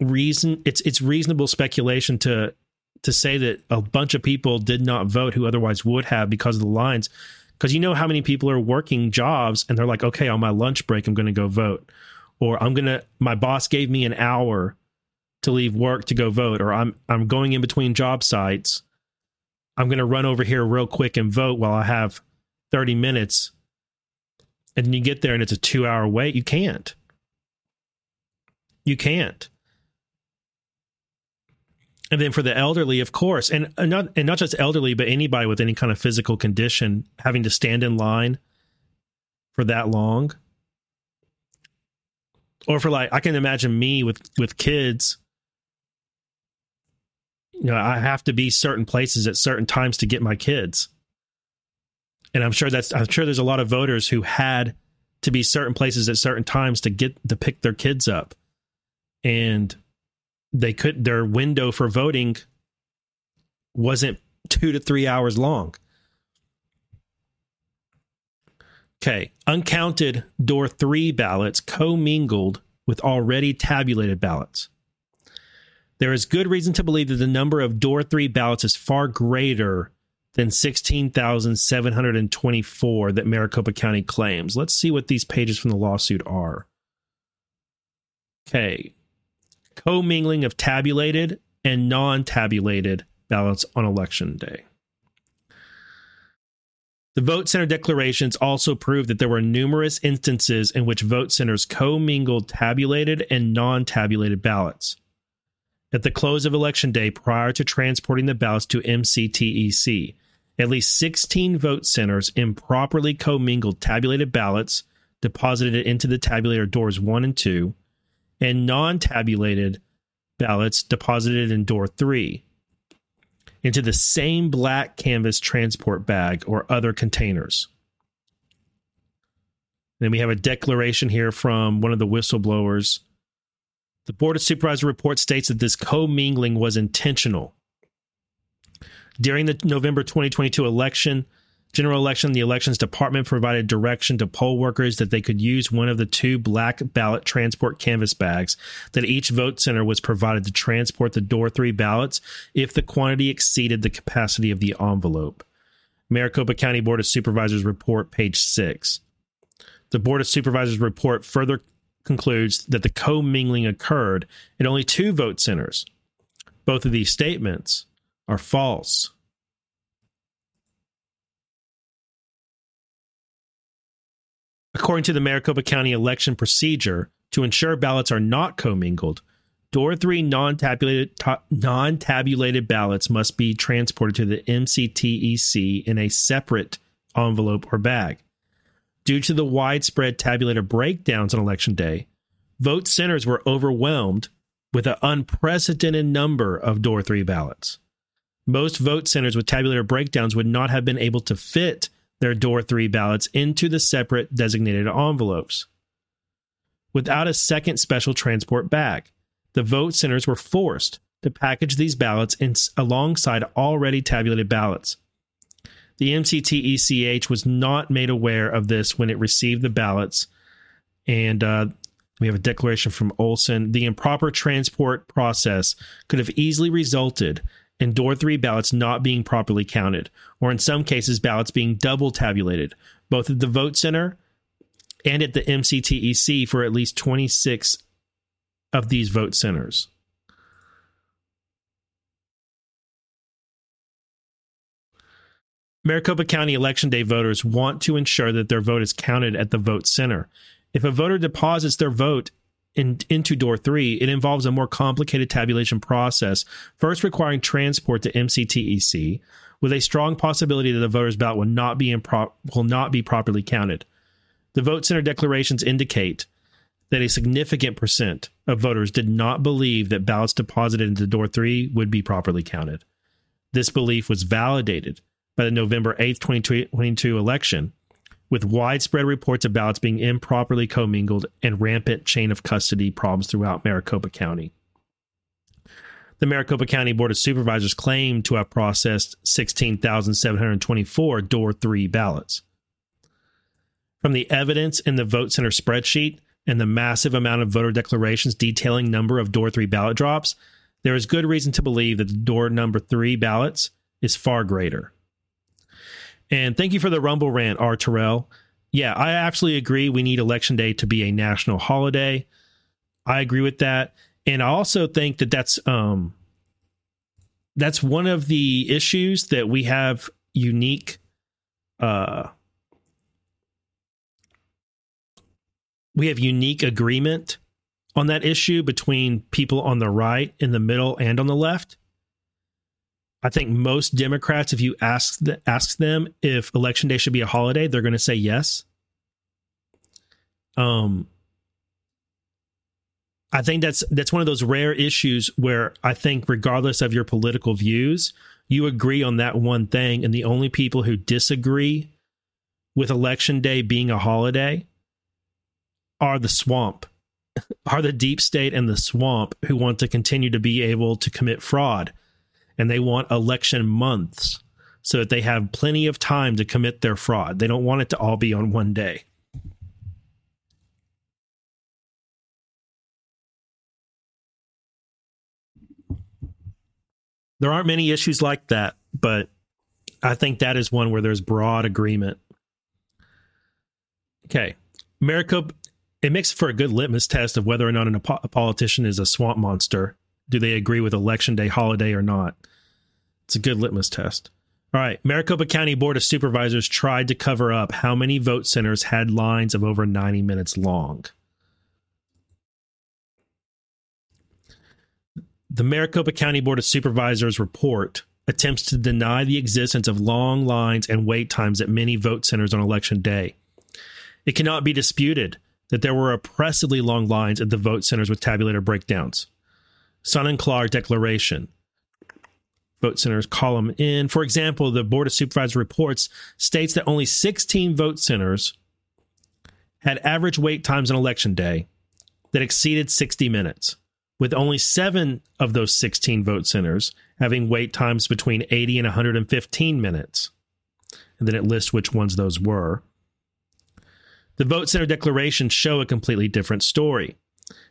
reason it's it's reasonable speculation to to say that a bunch of people did not vote who otherwise would have because of the lines because you know how many people are working jobs and they're like okay on my lunch break i'm going to go vote or I'm gonna my boss gave me an hour to leave work to go vote, or I'm I'm going in between job sites. I'm gonna run over here real quick and vote while I have 30 minutes. And then you get there and it's a two hour wait. You can't. You can't. And then for the elderly, of course, and not and not just elderly, but anybody with any kind of physical condition having to stand in line for that long or for like I can imagine me with with kids. You know, I have to be certain places at certain times to get my kids. And I'm sure that's I'm sure there's a lot of voters who had to be certain places at certain times to get to pick their kids up. And they could their window for voting wasn't 2 to 3 hours long. Okay, uncounted door three ballots commingled with already tabulated ballots. There is good reason to believe that the number of door three ballots is far greater than 16,724 that Maricopa County claims. Let's see what these pages from the lawsuit are. Okay. Commingling of tabulated and non tabulated ballots on election day. The vote center declarations also prove that there were numerous instances in which vote centers commingled tabulated and non tabulated ballots. At the close of election day, prior to transporting the ballots to MCTEC, at least 16 vote centers improperly commingled tabulated ballots deposited into the tabulator doors 1 and 2, and non tabulated ballots deposited in door 3 into the same black canvas transport bag or other containers. Then we have a declaration here from one of the whistleblowers. The Board of Supervisors report states that this commingling was intentional. During the November 2022 election, General election, the elections department provided direction to poll workers that they could use one of the two black ballot transport canvas bags that each vote center was provided to transport the door three ballots if the quantity exceeded the capacity of the envelope. Maricopa County Board of Supervisors report, page six. The Board of Supervisors report further concludes that the commingling occurred at only two vote centers. Both of these statements are false. According to the Maricopa County election procedure, to ensure ballots are not commingled, door three non-tabulated non-tabulated ballots must be transported to the MCTEC in a separate envelope or bag. Due to the widespread tabulator breakdowns on election day, vote centers were overwhelmed with an unprecedented number of door three ballots. Most vote centers with tabulator breakdowns would not have been able to fit their door three ballots into the separate designated envelopes. Without a second special transport bag, the vote centers were forced to package these ballots in, alongside already tabulated ballots. The MCTEC was not made aware of this when it received the ballots, and uh, we have a declaration from Olson. The improper transport process could have easily resulted and door three ballots not being properly counted, or in some cases, ballots being double tabulated, both at the vote center and at the MCTEC for at least 26 of these vote centers. Maricopa County Election Day voters want to ensure that their vote is counted at the vote center. If a voter deposits their vote in, into door three, it involves a more complicated tabulation process, first requiring transport to MCTEC, with a strong possibility that the voter's ballot will not be impro- will not be properly counted. The vote center declarations indicate that a significant percent of voters did not believe that ballots deposited into door three would be properly counted. This belief was validated by the November 8th, 2022 election, with widespread reports of ballots being improperly commingled and rampant chain of custody problems throughout Maricopa County. The Maricopa County Board of Supervisors claimed to have processed 16,724 door three ballots. From the evidence in the vote center spreadsheet and the massive amount of voter declarations detailing number of door three ballot drops, there is good reason to believe that the door number three ballots is far greater. And thank you for the Rumble rant, R. Terrell. Yeah, I absolutely agree. We need Election Day to be a national holiday. I agree with that, and I also think that that's um that's one of the issues that we have unique uh we have unique agreement on that issue between people on the right, in the middle, and on the left. I think most Democrats, if you ask the, ask them if election day should be a holiday, they're going to say yes. Um, I think that's that's one of those rare issues where I think, regardless of your political views, you agree on that one thing, and the only people who disagree with election day being a holiday are the swamp, are the deep state and the swamp who want to continue to be able to commit fraud and they want election months so that they have plenty of time to commit their fraud. They don't want it to all be on one day. There aren't many issues like that, but I think that is one where there's broad agreement. Okay. Maricopa, it makes for a good litmus test of whether or not an, a politician is a swamp monster. Do they agree with election day holiday or not? It's a good litmus test. All right. Maricopa County Board of Supervisors tried to cover up how many vote centers had lines of over 90 minutes long. The Maricopa County Board of Supervisors report attempts to deny the existence of long lines and wait times at many vote centers on election day. It cannot be disputed that there were oppressively long lines at the vote centers with tabulator breakdowns. Sonnenklar Declaration vote centers column in. For example, the Board of Supervisors reports states that only 16 vote centers had average wait times on election day that exceeded 60 minutes, with only seven of those 16 vote centers having wait times between 80 and 115 minutes. and then it lists which ones those were. The vote center declarations show a completely different story.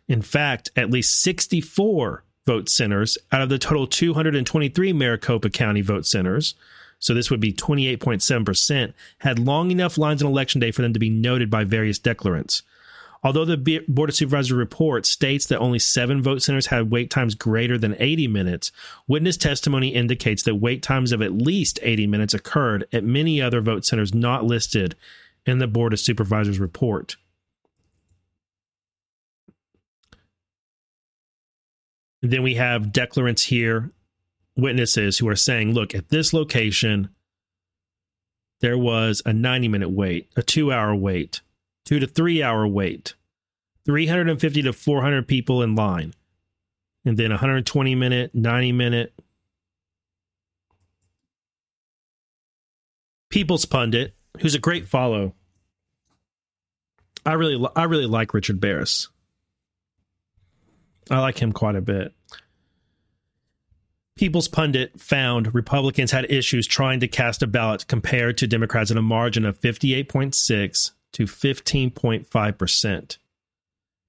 In fact, at least 64 vote centers out of the total 223 Maricopa County vote centers, so this would be 28.7%, had long enough lines on election day for them to be noted by various declarants. Although the Board of Supervisors report states that only seven vote centers had wait times greater than 80 minutes, witness testimony indicates that wait times of at least 80 minutes occurred at many other vote centers not listed in the Board of Supervisors report. Then we have declarants here, witnesses who are saying, look, at this location, there was a 90 minute wait, a two hour wait, two to three hour wait, 350 to 400 people in line, and then 120 minute, 90 minute. People's Pundit, who's a great follow. I really, I really like Richard Baris. I like him quite a bit. People's Pundit found Republicans had issues trying to cast a ballot compared to Democrats in a margin of 58.6 to 15.5%.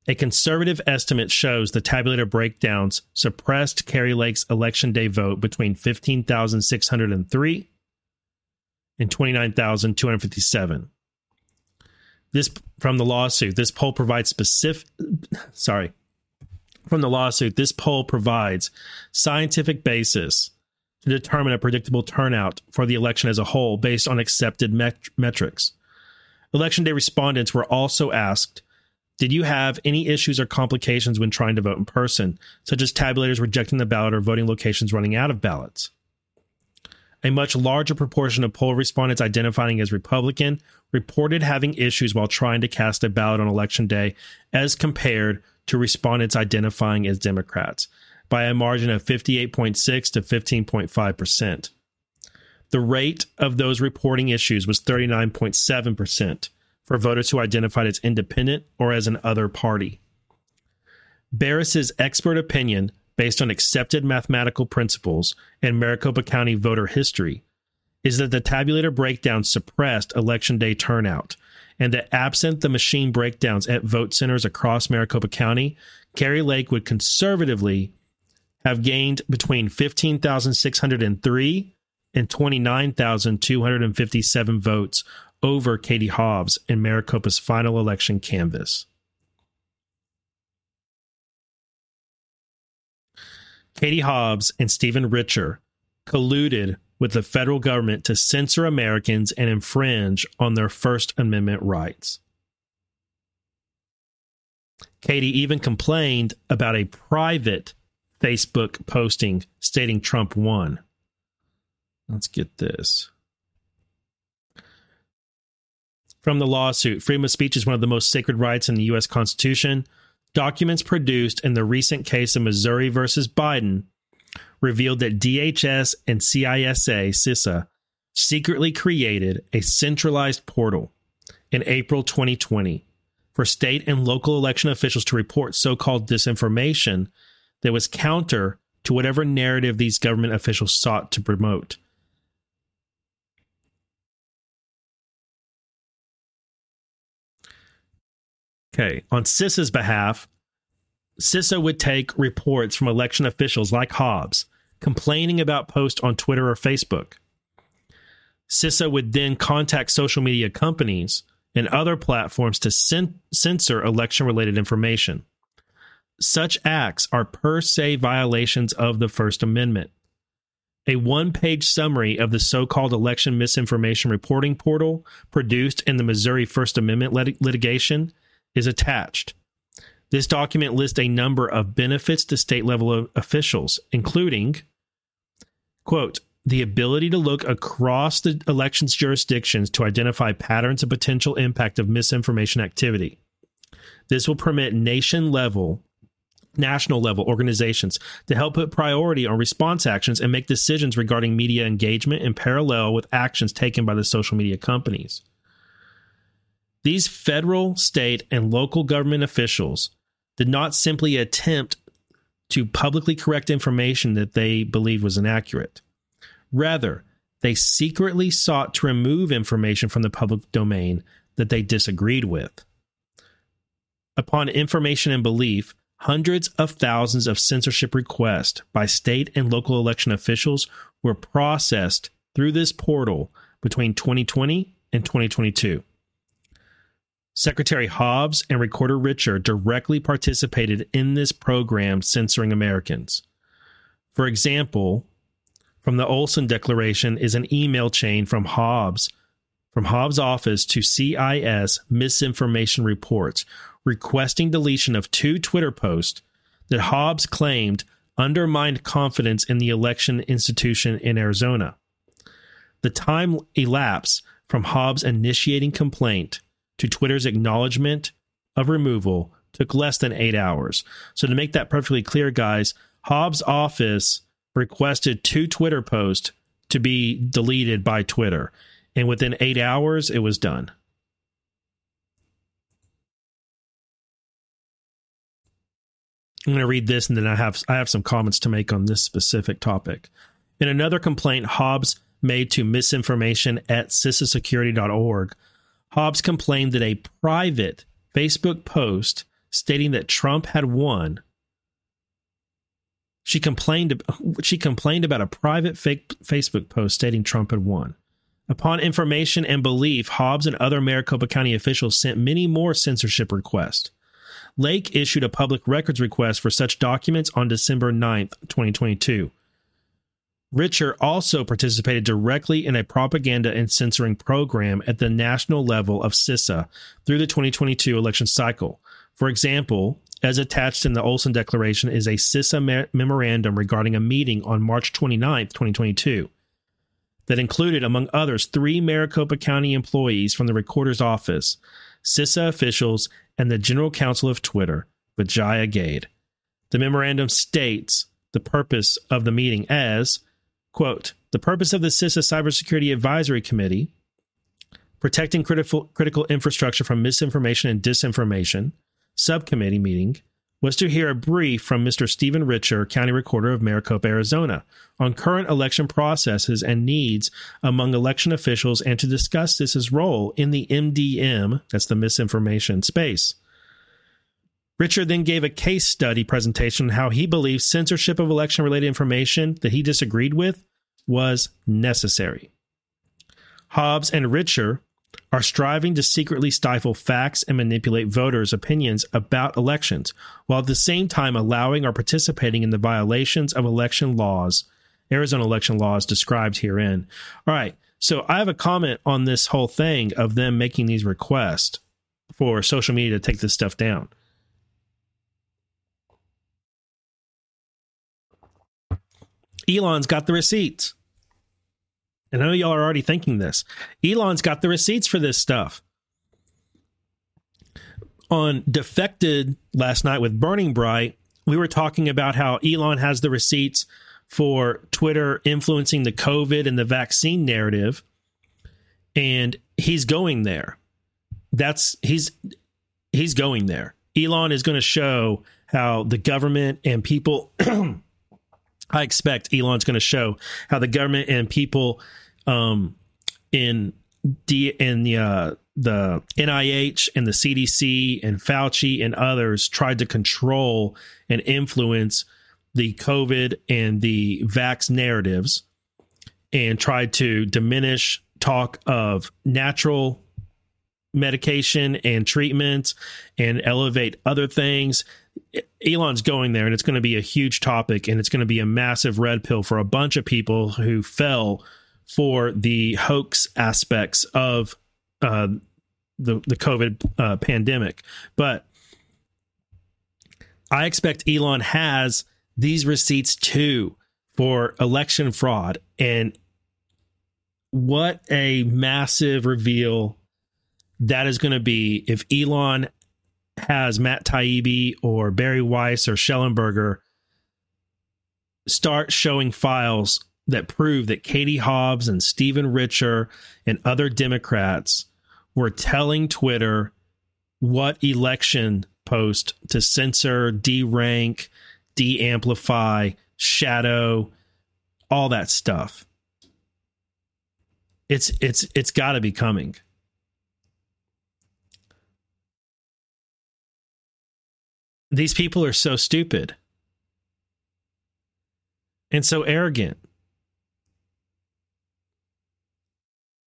A conservative estimate shows the tabulator breakdowns suppressed Kari Lake's election day vote between 15,603 and 29,257. This from the lawsuit. This poll provides specific sorry. From the lawsuit, this poll provides scientific basis to determine a predictable turnout for the election as a whole based on accepted met- metrics. Election day respondents were also asked Did you have any issues or complications when trying to vote in person, such as tabulators rejecting the ballot or voting locations running out of ballots? A much larger proportion of poll respondents identifying as Republican reported having issues while trying to cast a ballot on election day as compared to respondents identifying as Democrats by a margin of 58.6 to 15.5%. The rate of those reporting issues was 39.7% for voters who identified as independent or as an other party. Baris's expert opinion, based on accepted mathematical principles and Maricopa County voter history, is that the tabulator breakdown suppressed election day turnout, and that absent the machine breakdowns at vote centers across Maricopa County, Kari Lake would conservatively have gained between 15,603 and 29,257 votes over Katie Hobbs in Maricopa's final election canvass. Katie Hobbs and Stephen Richer colluded with the federal government to censor Americans and infringe on their First Amendment rights. Katie even complained about a private Facebook posting stating Trump won. Let's get this. From the lawsuit, freedom of speech is one of the most sacred rights in the U.S. Constitution. Documents produced in the recent case of Missouri versus Biden revealed that DHS and CISA, CISA, secretly created a centralized portal in April 2020 for state and local election officials to report so called disinformation that was counter to whatever narrative these government officials sought to promote. Okay, on CISA's behalf, CISA would take reports from election officials like Hobbs complaining about posts on Twitter or Facebook. CISA would then contact social media companies and other platforms to cen- censor election related information. Such acts are per se violations of the First Amendment. A one page summary of the so called election misinformation reporting portal produced in the Missouri First Amendment lit- litigation is attached. This document lists a number of benefits to state level officials, including, quote, the ability to look across the elections jurisdictions to identify patterns of potential impact of misinformation activity. This will permit nation level, national level organizations to help put priority on response actions and make decisions regarding media engagement in parallel with actions taken by the social media companies. These federal, state, and local government officials did not simply attempt to publicly correct information that they believed was inaccurate. Rather, they secretly sought to remove information from the public domain that they disagreed with. Upon information and belief, hundreds of thousands of censorship requests by state and local election officials were processed through this portal between 2020 and 2022. Secretary Hobbs and Recorder Richer directly participated in this program censoring Americans. For example, from the Olson Declaration is an email chain from Hobbs from Hobbs' office to CIS misinformation reports requesting deletion of two Twitter posts that Hobbs claimed undermined confidence in the election institution in Arizona. The time elapsed from Hobbs' initiating complaint to Twitter's acknowledgement of removal took less than eight hours. So, to make that perfectly clear, guys, Hobbs' office requested two Twitter posts to be deleted by Twitter. And within eight hours, it was done. I'm going to read this and then I have I have some comments to make on this specific topic. In another complaint Hobbs made to misinformation at cissasecurity.org, Hobbs complained that a private Facebook post stating that Trump had won she complained she complained about a private fake Facebook post stating Trump had won. Upon information and belief, Hobbs and other Maricopa County officials sent many more censorship requests. Lake issued a public records request for such documents on December 9th, 2022. Richer also participated directly in a propaganda and censoring program at the national level of CISA through the 2022 election cycle. For example, as attached in the Olson Declaration is a CISA memorandum regarding a meeting on March 29, 2022, that included, among others, three Maricopa County employees from the recorder's office, CISA officials, and the general counsel of Twitter, Vijaya Gade. The memorandum states the purpose of the meeting as, quote, the purpose of the CISA Cybersecurity Advisory Committee, protecting critical, critical infrastructure from misinformation and disinformation, subcommittee meeting was to hear a brief from Mr. Stephen Richer, County Recorder of Maricopa, Arizona, on current election processes and needs among election officials and to discuss CISA's role in the MDM, that's the misinformation space. Richard then gave a case study presentation on how he believes censorship of election related information that he disagreed with was necessary. Hobbs and Richer are striving to secretly stifle facts and manipulate voters' opinions about elections, while at the same time allowing or participating in the violations of election laws, Arizona election laws described herein. All right, so I have a comment on this whole thing of them making these requests for social media to take this stuff down. Elon's got the receipts. And I know y'all are already thinking this. Elon's got the receipts for this stuff. On Defected last night with Burning Bright, we were talking about how Elon has the receipts for Twitter influencing the COVID and the vaccine narrative. And he's going there. That's he's he's going there. Elon is going to show how the government and people I expect Elon's going to show how the government and people um, in D in the uh, the NIH and the CDC and Fauci and others tried to control and influence the COVID and the vax narratives and tried to diminish talk of natural medication and treatments and elevate other things Elon's going there, and it's going to be a huge topic, and it's going to be a massive red pill for a bunch of people who fell for the hoax aspects of uh, the the COVID uh, pandemic. But I expect Elon has these receipts too for election fraud, and what a massive reveal that is going to be if Elon has Matt Taibbi or Bari Weiss or Shellenberger start showing files that prove that Katie Hobbs and Stephen Richer and other Democrats were telling Twitter what election post to censor, derank, de amplify, shadow, all that stuff. It's it's it's got to be coming. These people are so stupid and so arrogant.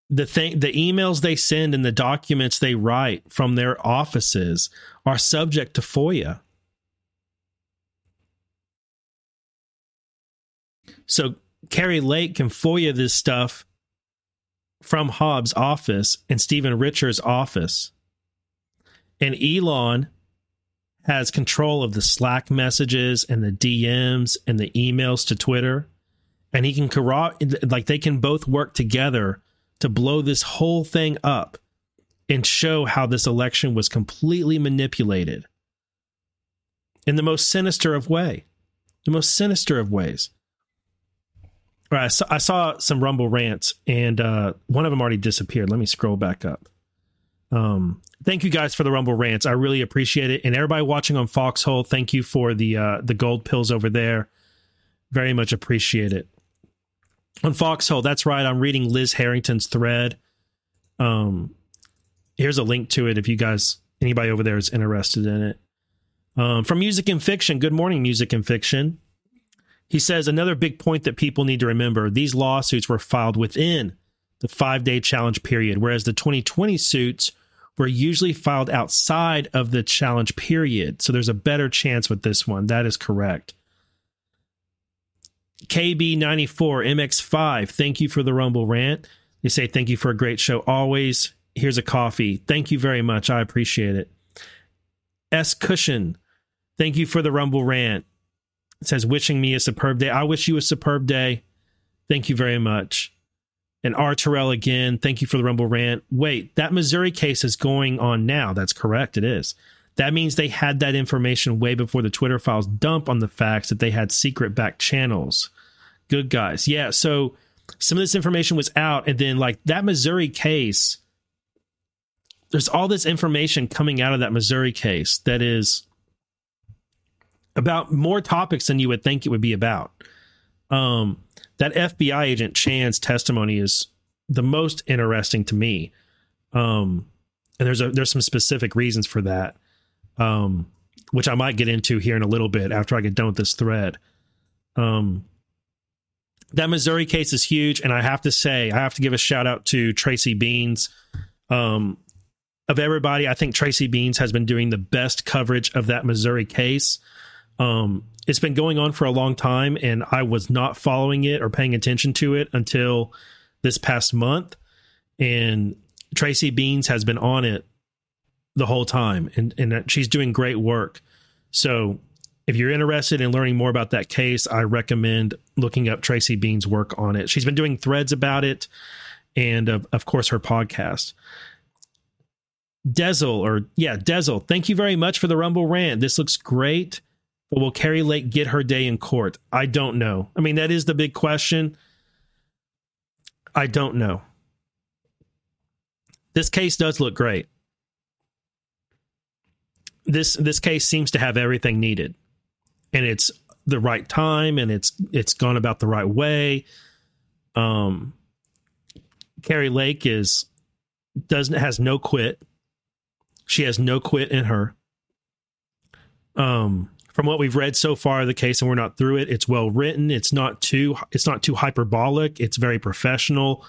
The thing the emails they send and the documents they write from their offices are subject to FOIA. So Kari Lake can FOIA this stuff from Hobbs' office and Stephen Richer's office. And Elon has control of the Slack messages and the DMs and the emails to Twitter. And he can corrupt, like they can both work together to blow this whole thing up and show how this election was completely manipulated in the most sinister of way, the most sinister of ways. Right, I saw, I saw some Rumble rants, and uh, one of them already disappeared. Let me scroll back up. Um, thank you guys for the Rumble rants. I really appreciate it, and everybody watching on Foxhole, thank you for the uh, the gold pills over there. Very much appreciate it. On Foxhole, that's right. I'm reading Liz Harrington's thread. Um, here's a link to it if you guys anybody over there is interested in it. Um, from Music and Fiction. Good morning, Music and Fiction. He says another big point that people need to remember: these lawsuits were filed within the five day challenge period, whereas the 2020 suits were usually filed outside of the challenge period. So there's a better chance with this one. That is correct. KB94 MX5, thank you for the Rumble rant. They say thank you for a great show always. Here's a coffee. Thank you very much. I appreciate it. S Cushion, thank you for the Rumble rant. It says wishing me a superb day. I wish you a superb day. Thank you very much. And R. Terrell again, thank you for the Rumble rant. Wait, that Missouri case is going on now. That's correct. It is. That means they had that information way before the Twitter files dump on the facts that they had secret back channels. Good guys. Yeah. So some of this information was out. And then, like, that Missouri case, there's all this information coming out of that Missouri case that is about more topics than you would think it would be about. Um, that FBI agent Chan's testimony is the most interesting to me. Um, and there's a there's some specific reasons for that, um, which I might get into here in a little bit after I get done with this thread. Um, that Missouri case is huge, and I have to say, I have to give a shout out to Tracy Beanz. Um, of everybody, I think Tracy Beanz has been doing the best coverage of that Missouri case. Um, it's been going on for a long time, and I was not following it or paying attention to it until this past month. And Tracy Beanz has been on it the whole time, and and she's doing great work. So, if you're interested in learning more about that case, I recommend looking up Tracy Beanz' work on it. She's been doing threads about it, and of, of course her podcast. Dezel, or yeah, Dezel, thank you very much for the Rumble rant. This looks great. But will Kari Lake get her day in court? I don't know. I mean, that is the big question. I don't know. This case does look great. This this case seems to have everything needed. And it's the right time and it's it's gone about the right way. Um Kari Lake is doesn't has no quit. She has no quit in her. Um from what we've read so far of the case and we're not through it it's well written. It's not too it's not too hyperbolic. It's very professional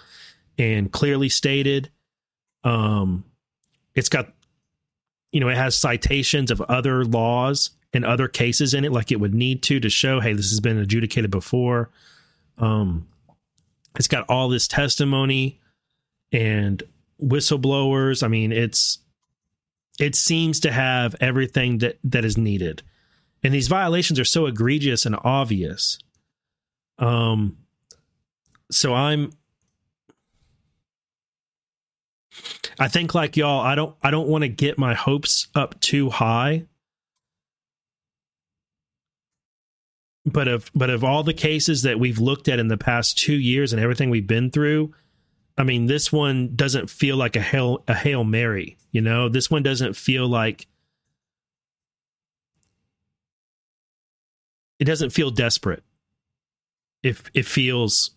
and clearly stated. Um it's got you know it has citations of other laws and other cases in it like it would need to to show hey this has been adjudicated before. Um it's got all this testimony and whistleblowers. I mean it's it seems to have everything that that is needed and these violations are so egregious and obvious. Um so i'm i think like y'all i don't i don't want to get my hopes up too high. But of but of all the cases that we've looked at in the past two years and everything we've been through i mean this one doesn't feel like a hail a hail mary you know? This one doesn't feel like it doesn't feel desperate. If it, feels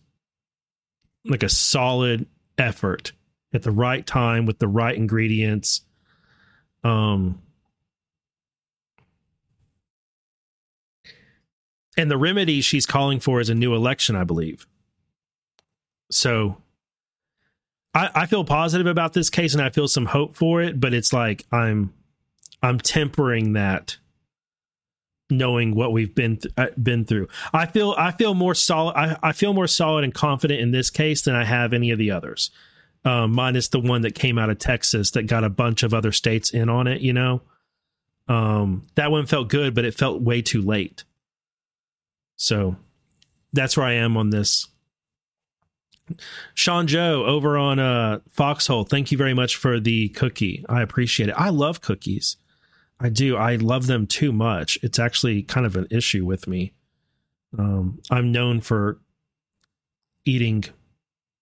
like a solid effort at the right time with the right ingredients. Um, and the remedy she's calling for is a new election, I believe. So I, I feel positive about this case and I feel some hope for it, but it's like I'm I'm tempering that knowing what we've been th- uh, been through. I feel I feel more solid I, I feel more solid and confident in this case than I have any of the others. Um, minus the one that came out of Texas that got a bunch of other states in on it, you know. Um, that one felt good, but it felt way too late. So that's where I am on this. Sean Joe over on uh, Foxhole, thank you very much for the cookie. I appreciate it. I love cookies. I do. I love them too much. It's actually kind of an issue with me. Um, I'm known for eating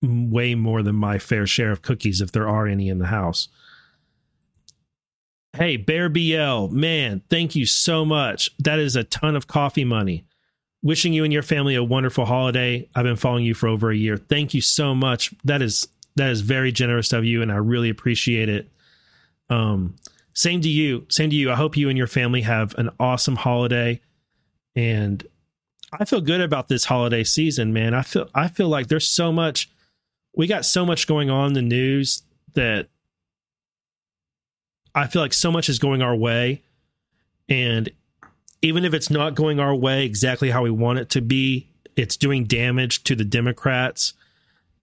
way more than my fair share of cookies if there are any in the house. Hey, Bear BL, man, thank you so much. That is a ton of coffee money wishing you and your family a wonderful holiday. I've been following you for over a year. Thank you so much. That is that is very generous of you, and I really appreciate it. Um, same to you. Same to you. I hope you and your family have an awesome holiday, and I feel good about this holiday season, man. I feel I feel like there's so much. We got so much going on in the news that I feel like so much is going our way, and even if it's not going our way exactly how we want it to be, it's doing damage to the Democrats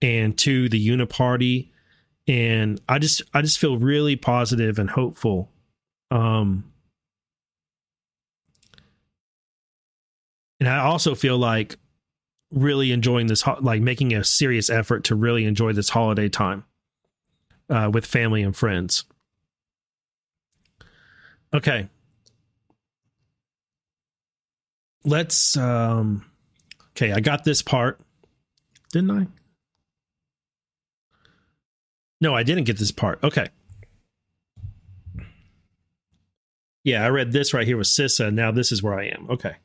and to the Uniparty. And I just I just feel really positive and hopeful. Um and I also feel like really enjoying this like making a serious effort to really enjoy this holiday time uh, with family and friends. Okay, let's um okay i got this part didn't i no i didn't get this part okay yeah i read this right here with sissa now this is where i am okay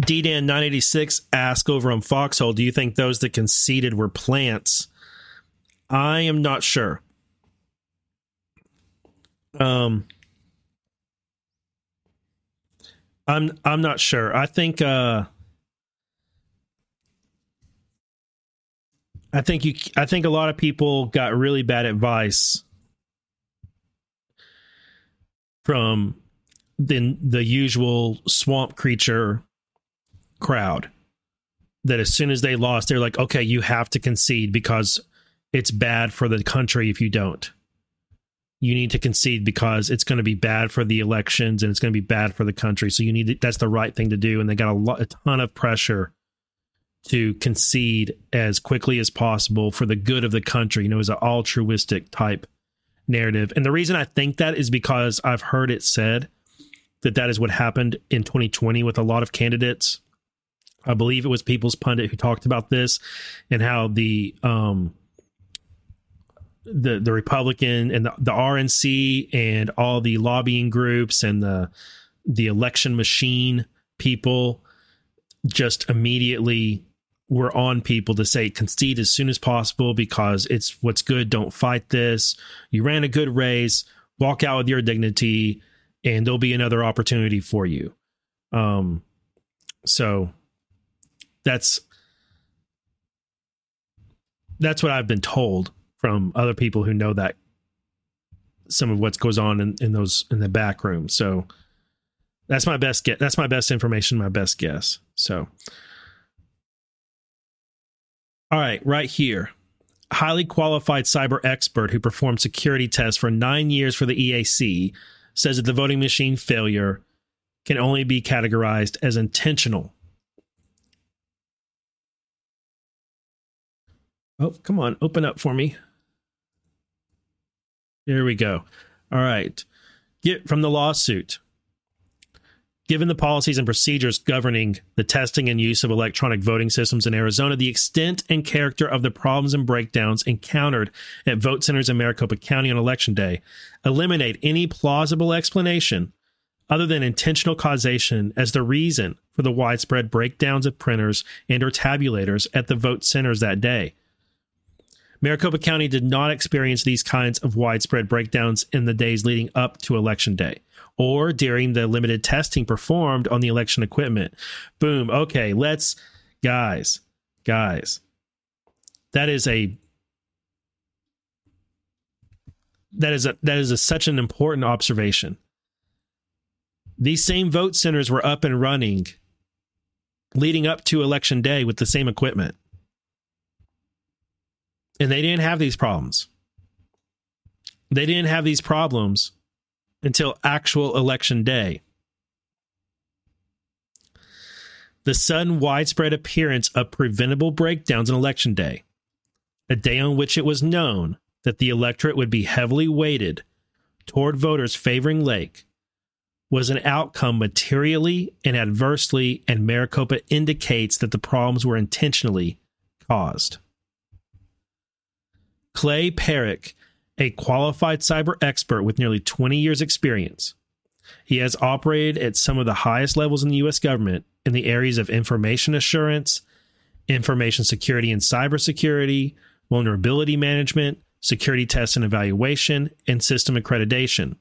DDan 986 ask over on Foxhole, do you think those that conceded were plants? I am not sure. Um, I'm I'm not sure. I think uh, I think you I think a lot of people got really bad advice from the the usual swamp creature crowd that as soon as they lost they're like okay you have to concede because it's bad for the country if you don't you need to concede because it's going to be bad for the elections and it's going to be bad for the country. So you need to, that's the right thing to do. And they got a, lot, a ton of pressure to concede as quickly as possible for the good of the country. You know, as an altruistic type narrative. And the reason I think that is because I've heard it said that that is what happened in 2020 with a lot of candidates. I believe it was People's Pundit who talked about this and how the um the the Republican and the, the RNC and all the lobbying groups and the the election machine people just immediately were on people to say concede as soon as possible because it's what's good. Don't fight this. You ran a good race. Walk out with your dignity, and there'll be another opportunity for you. Um, so that's that's what I've been told from other people who know that some of what goes on in, in those in the back room. So that's my best get. That's my best information. My best guess. So, all right, right here, highly qualified cyber expert who performed security tests for nine years for the EAC says that the voting machine failure can only be categorized as intentional Oh, come on, open up for me. Here we go. All right. Get from the lawsuit. Given the policies and procedures governing the testing and use of electronic voting systems in Arizona, the extent and character of the problems and breakdowns encountered at vote centers in Maricopa County on election day eliminate any plausible explanation other than intentional causation as the reason for the widespread breakdowns of printers and or tabulators at the vote centers that day. Maricopa County did not experience these kinds of widespread breakdowns in the days leading up to election day or during the limited testing performed on the election equipment. Boom. Okay, let's guys, guys. That is a that is a that is a, such an important observation. These same vote centers were up and running leading up to election day with the same equipment. And they didn't have these problems. They didn't have these problems until actual election day. The sudden widespread appearance of preventable breakdowns on election day, a day on which it was known that the electorate would be heavily weighted toward voters favoring Lake, was an outcome materially and adversely, and Maricopa indicates that the problems were intentionally caused. Clay Parikh, a qualified cyber expert with nearly 20 years' experience, he has operated at some of the highest levels in the U.S. government in the areas of information assurance, information security and cybersecurity, vulnerability management, security test and evaluation, and system accreditation.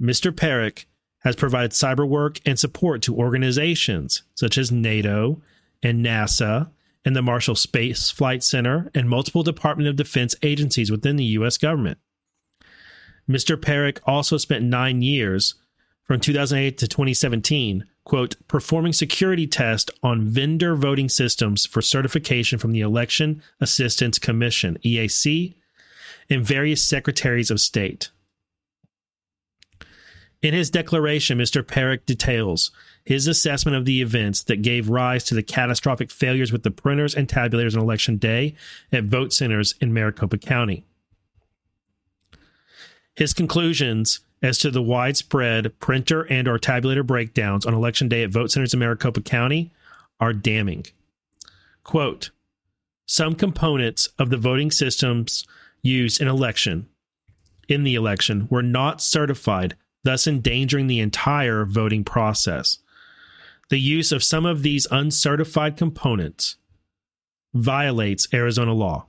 Mr. Parikh has provided cyber work and support to organizations such as NATO and NASA and the Marshall Space Flight Center and multiple Department of Defense agencies within the U.S. government. Mr. Parikh also spent nine years, from 2008 to 2017, quote, performing security tests on vendor voting systems for certification from the Election Assistance Commission, EAC, and various secretaries of state. In his declaration, Mr. Parikh details his assessment of the events that gave rise to the catastrophic failures with the printers and tabulators on election day at vote centers in Maricopa County. His conclusions as to the widespread printer and or tabulator breakdowns on election day at vote centers in Maricopa County are damning. Quote, some components of the voting systems used in election in the election were not certified thus endangering the entire voting process. The use of some of these uncertified components violates Arizona law.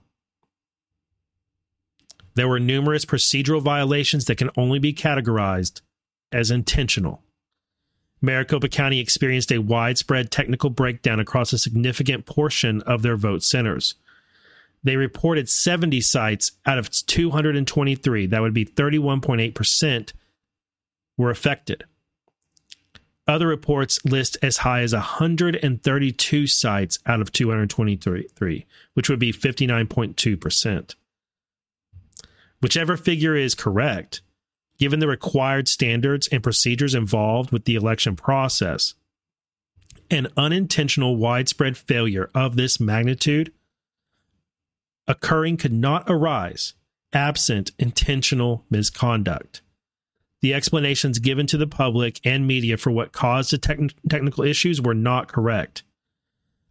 There were numerous procedural violations that can only be categorized as intentional. Maricopa County experienced a widespread technical breakdown across a significant portion of their vote centers. They reported 70 sites out of 223, that would be 31.8%, were affected. Other reports list as high as 132 sites out of 223, which would be 59.2%. Whichever figure is correct, given the required standards and procedures involved with the election process, an unintentional widespread failure of this magnitude occurring could not arise absent intentional misconduct the explanations given to the public and media for what caused the technical issues were not correct.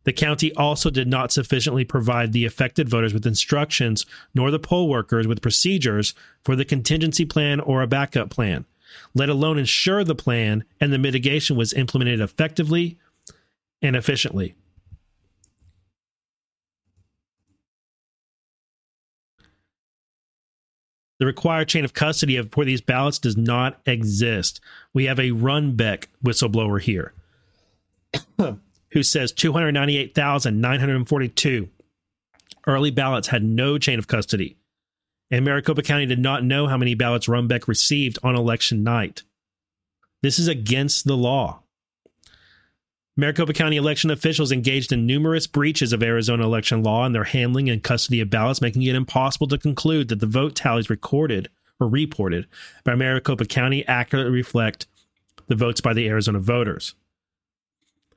The county also did not sufficiently provide the affected voters with instructions, nor the poll workers with procedures for the contingency plan or a backup plan, let alone ensure the plan and the mitigation was implemented effectively and efficiently. The required chain of custody of for these ballots does not exist. We have a Runbeck whistleblower here who says 298,942 early ballots had no chain of custody. And Maricopa County did not know how many ballots Runbeck received on election night. This is against the law. Maricopa County election officials engaged in numerous breaches of Arizona election law in their handling and custody of ballots, making it impossible to conclude that the vote tallies recorded or reported by Maricopa County accurately reflect the votes by the Arizona voters.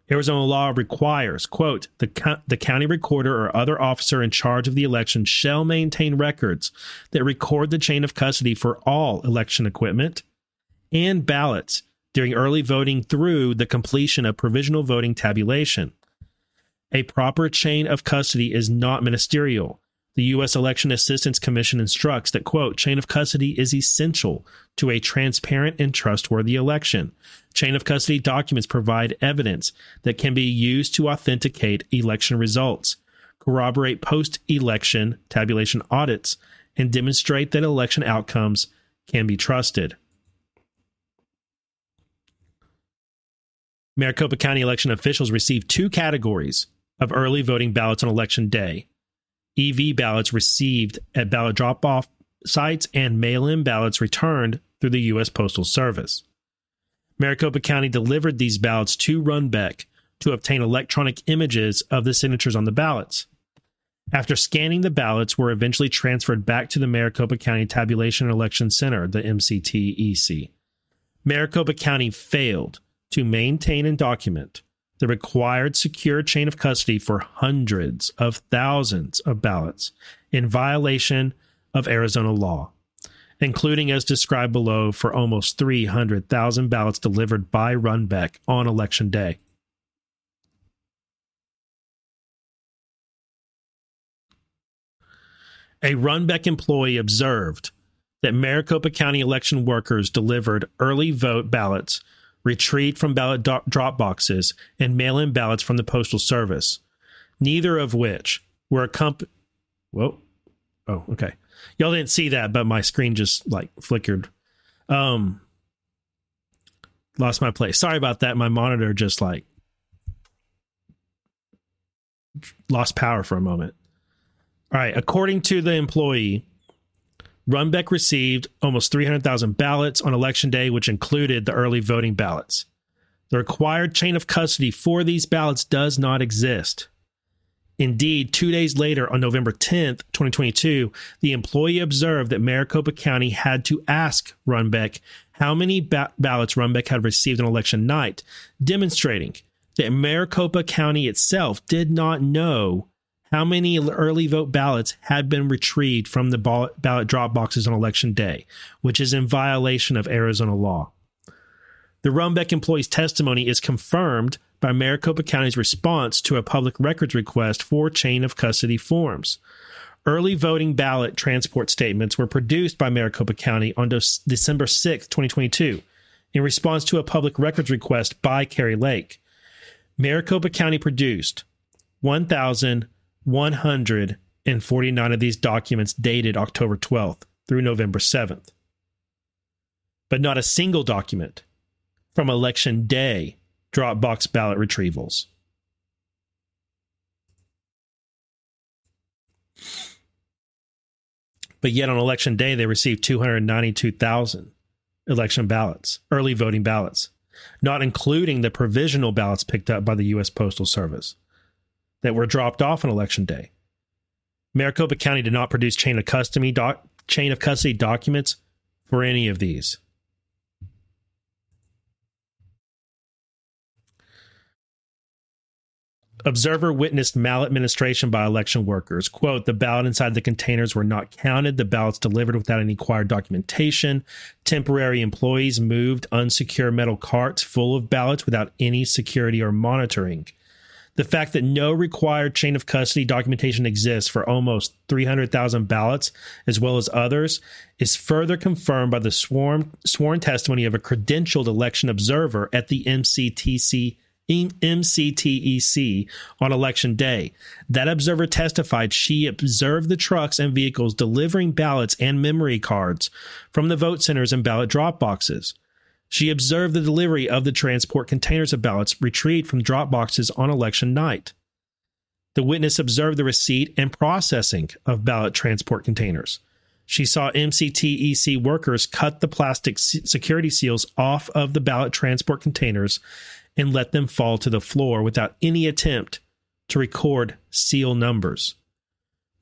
Arizona law requires, quote, the, the county recorder or other officer in charge of the election shall maintain records that record the chain of custody for all election equipment and ballots during early voting through the completion of provisional voting tabulation. A proper chain of custody is not ministerial. The U.S. Election Assistance Commission instructs that, quote, chain of custody is essential to a transparent and trustworthy election. Chain of custody documents provide evidence that can be used to authenticate election results, corroborate post election tabulation audits, and demonstrate that election outcomes can be trusted. Maricopa County election officials received two categories of early voting ballots on election day EV ballots received at ballot drop off sites and mail in ballots returned through the U.S. Postal Service. Maricopa County delivered these ballots to Runbeck to obtain electronic images of the signatures on the ballots. After scanning the ballots were eventually transferred back to the Maricopa County Tabulation and Election Center, the MCTEC. Maricopa County failed to maintain and document the required secure chain of custody for hundreds of thousands of ballots in violation of Arizona law, including as described below for almost 300,000 ballots delivered by Runbeck on election day. A Runbeck employee observed that Maricopa County election workers delivered early vote ballots retrieved from ballot do- drop boxes, and mail in ballots from the Postal Service, neither of which were accompanied. Whoa. Oh, okay. Y'all didn't see that, but my screen just like flickered. Um, lost my place. Sorry about that. My monitor just like lost power for a moment. All right. According to the employee, Runbeck received almost 300,000 ballots on election day, which included the early voting ballots. The required chain of custody for these ballots does not exist. Indeed, two days later, on November 10th, 2022, the employee observed that Maricopa County had to ask Runbeck how many ba- ballots Runbeck had received on election night, demonstrating that Maricopa County itself did not know how many early vote ballots had been retrieved from the ballot drop boxes on election day, which is in violation of Arizona law. The Runbeck employee's testimony is confirmed by Maricopa County's response to a public records request for chain of custody forms. Early voting ballot transport statements were produced by Maricopa County on December 6, 2022, in response to a public records request by Kari Lake. Maricopa County produced 1,000 149 of these documents dated October 12th through November 7th. But not a single document from election day Dropbox ballot retrievals. But yet on election day, they received 292,000 election ballots, early voting ballots, not including the provisional ballots picked up by the U.S. Postal Service that were dropped off on election day. Maricopa County did not produce chain of custody doc, chain of custody documents for any of these. Observer witnessed maladministration by election workers. Quote, the ballot inside the containers were not counted. The ballots delivered without any required documentation. Temporary employees moved unsecure metal carts full of ballots without any security or monitoring. The fact that no required chain of custody documentation exists for almost 300,000 ballots, as well as others, is further confirmed by the sworn, sworn testimony of a credentialed election observer at the MCTC MCTEC on election day. That observer testified she observed the trucks and vehicles delivering ballots and memory cards from the vote centers and ballot drop boxes. She observed the delivery of the transport containers of ballots retrieved from drop boxes on election night. The witness observed the receipt and processing of ballot transport containers. She saw MCTEC workers cut the plastic security seals off of the ballot transport containers and let them fall to the floor without any attempt to record seal numbers.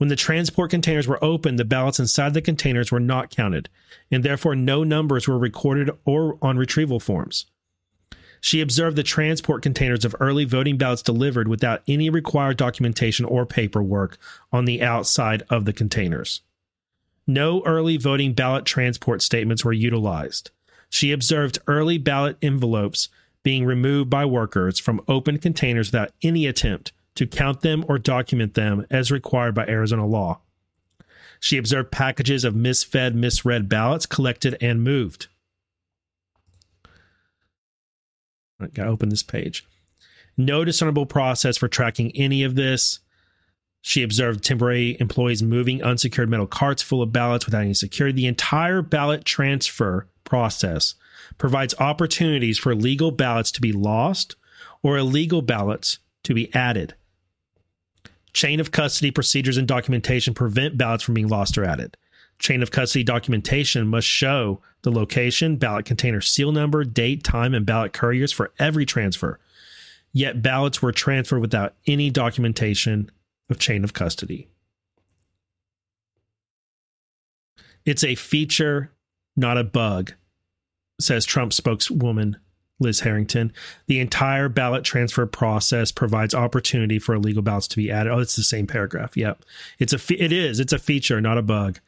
When the transport containers were opened, the ballots inside the containers were not counted, and therefore no numbers were recorded or on retrieval forms. She observed the transport containers of early voting ballots delivered without any required documentation or paperwork on the outside of the containers. No early voting ballot transport statements were utilized. She observed early ballot envelopes being removed by workers from open containers without any attempt to count them or document them as required by Arizona law. She observed packages of misfed, misread ballots collected and moved. I gotta open this page. No discernible process for tracking any of this. She observed temporary employees moving unsecured metal carts full of ballots without any security. The entire ballot transfer process provides opportunities for legal ballots to be lost or illegal ballots to be added. Chain of custody procedures and documentation prevent ballots from being lost or added. Chain of custody documentation must show the location, ballot container seal number, date, time, and ballot couriers for every transfer. Yet ballots were transferred without any documentation of chain of custody. It's a feature, not a bug, says Trump spokeswoman Liz Harrington. The entire ballot transfer process provides opportunity for illegal ballots to be added. Oh, it's the same paragraph. Yep. It's a fe- it is. It's a feature, not a bug.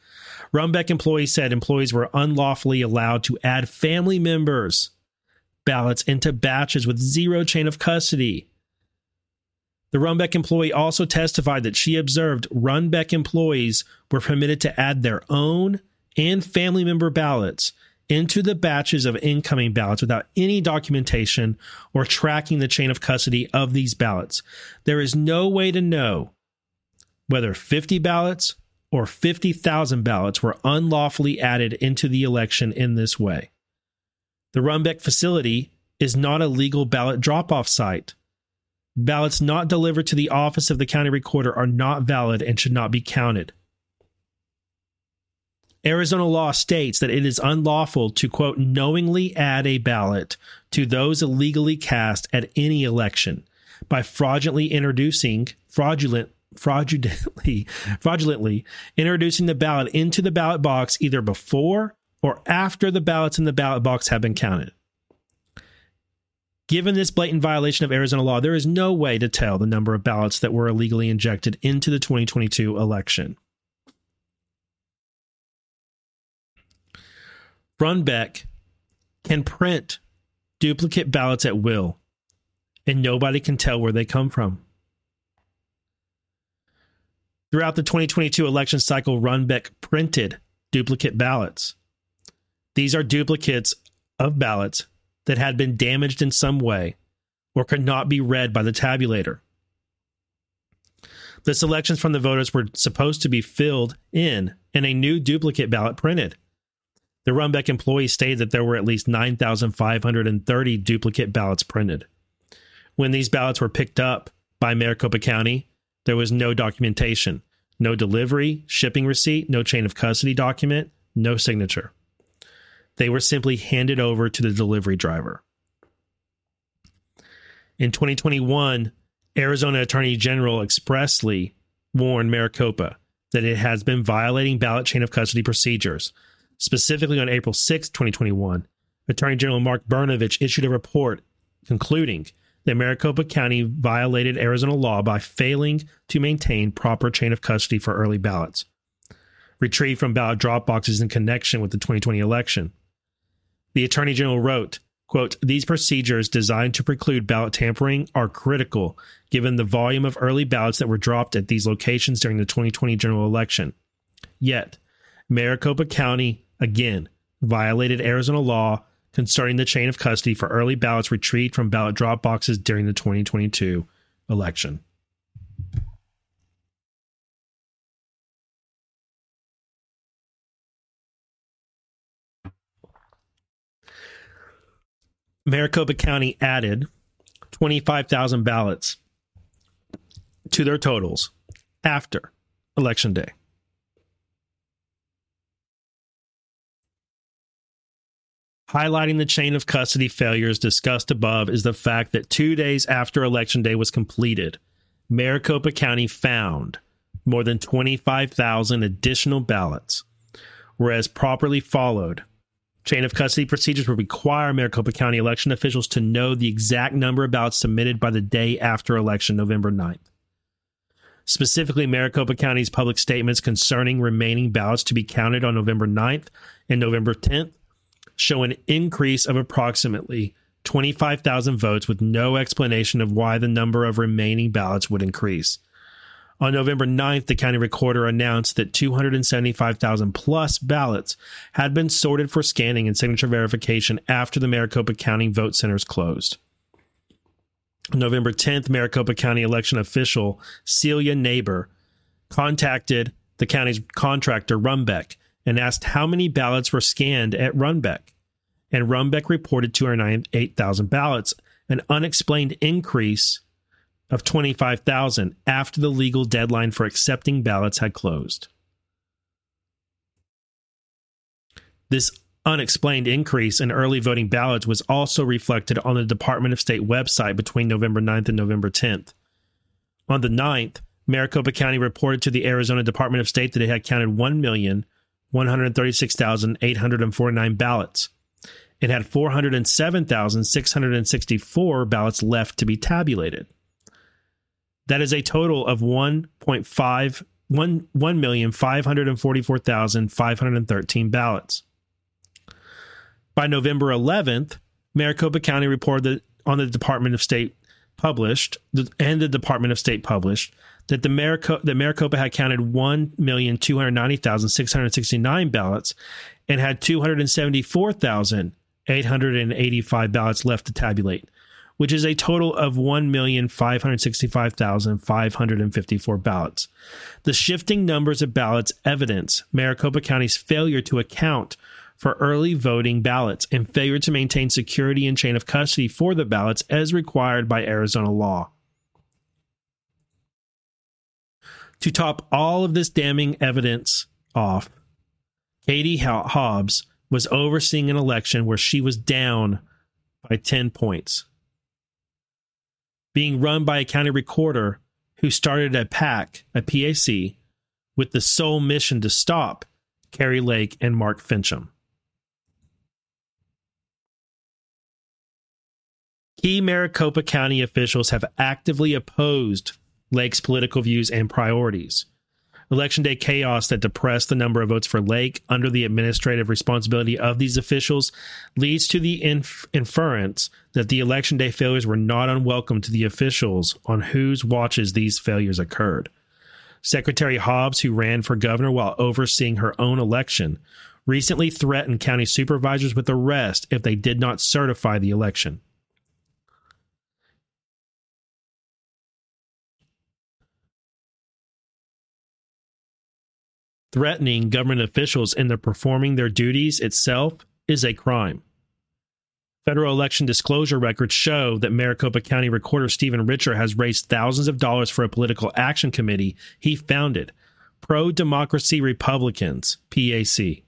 Runbeck employees said employees were unlawfully allowed to add family members ballots into batches with zero chain of custody. The Runbeck employee also testified that she observed Runbeck employees were permitted to add their own and family member ballots into the batches of incoming ballots without any documentation or tracking the chain of custody of these ballots. There is no way to know whether 50 ballots or 50,000 ballots were unlawfully added into the election in this way. The Runbeck facility is not a legal ballot drop off site. Ballots not delivered to the office of the county recorder are not valid and should not be counted. Arizona law states that it is unlawful to, quote, knowingly add a ballot to those illegally cast at any election by fraudulently introducing, fraudulent, fraudulently, fraudulently introducing the ballot into the ballot box either before or after the ballots in the ballot box have been counted. Given this blatant violation of Arizona law, there is no way to tell the number of ballots that were illegally injected into the 2022 election. Runbeck can print duplicate ballots at will, and nobody can tell where they come from. Throughout the 2022 election cycle, Runbeck printed duplicate ballots. These are duplicates of ballots that had been damaged in some way or could not be read by the tabulator. The selections from the voters were supposed to be filled in and a new duplicate ballot printed. The Runbeck employee stated that there were at least 9,530 duplicate ballots printed. When these ballots were picked up by Maricopa County, there was no documentation, no delivery, shipping receipt, no chain of custody document, no signature. They were simply handed over to the delivery driver. In 2021, Arizona Attorney General expressly warned Maricopa that it has been violating ballot chain of custody procedures. Specifically on April 6, 2021, Attorney General Mark Brnovich issued a report concluding that Maricopa County violated Arizona law by failing to maintain proper chain of custody for early ballots retrieved from ballot drop boxes in connection with the 2020 election. The Attorney General wrote, quote, These procedures designed to preclude ballot tampering are critical given the volume of early ballots that were dropped at these locations during the 2020 general election. Yet, Maricopa County, again, violated Arizona law concerning the chain of custody for early ballots retrieved from ballot drop boxes during the 2022 election. Maricopa County added 25,000 ballots to their totals after Election Day. Highlighting the chain of custody failures discussed above is the fact that two days after Election Day was completed, Maricopa County found more than 25,000 additional ballots, whereas properly followed Chain of custody procedures would require Maricopa County election officials to know the exact number of ballots submitted by the day after election, November 9th. Specifically, Maricopa County's public statements concerning remaining ballots to be counted on November 9th and November 10th show an increase of approximately 25,000 votes with no explanation of why the number of remaining ballots would increase. On November 9th, the county recorder announced that 275,000 plus ballots had been sorted for scanning and signature verification after the Maricopa County vote centers closed. November 10th, Maricopa County election official Celia Nabor contacted the county's contractor, Runbeck, and asked how many ballots were scanned at Runbeck. And Runbeck reported 298,000 ballots, an unexplained increase of 25,000 after the legal deadline for accepting ballots had closed. This unexplained increase in early voting ballots was also reflected on the Department of State website between November 9th and November 10th. On the 9th, Maricopa County reported to the Arizona Department of State that it had counted 1,136,849 ballots. It had 407,664 ballots left to be tabulated. That is a total of 1.5 1, 1,544,513 ballots. By November 11th, Maricopa County reported on the Department of State published and the Department of State published that the Maricopa, that Maricopa had counted 1,290,669 ballots and had 274,885 ballots left to tabulate, which is a total of 1,565,554 ballots. The shifting numbers of ballots evidence Maricopa County's failure to account for early voting ballots and failure to maintain security and chain of custody for the ballots as required by Arizona law. To top all of this damning evidence off, Katie Hobbs was overseeing an election where she was down by 10 points. Being run by a county recorder who started a PAC, a PAC, with the sole mission to stop Kari Lake and Mark Finchem. Key Maricopa County officials have actively opposed Lake's political views and priorities. Election day chaos that depressed the number of votes for Lake under the administrative responsibility of these officials leads to the inf- inference that the election day failures were not unwelcome to the officials on whose watches these failures occurred. Secretary Hobbs, who ran for governor while overseeing her own election, recently threatened county supervisors with arrest if they did not certify the election. Threatening government officials in their performing their duties itself is a crime. Federal election disclosure records show that Maricopa County Recorder Stephen Richer has raised thousands of dollars for a political action committee he founded, Pro Democracy Republicans, PAC,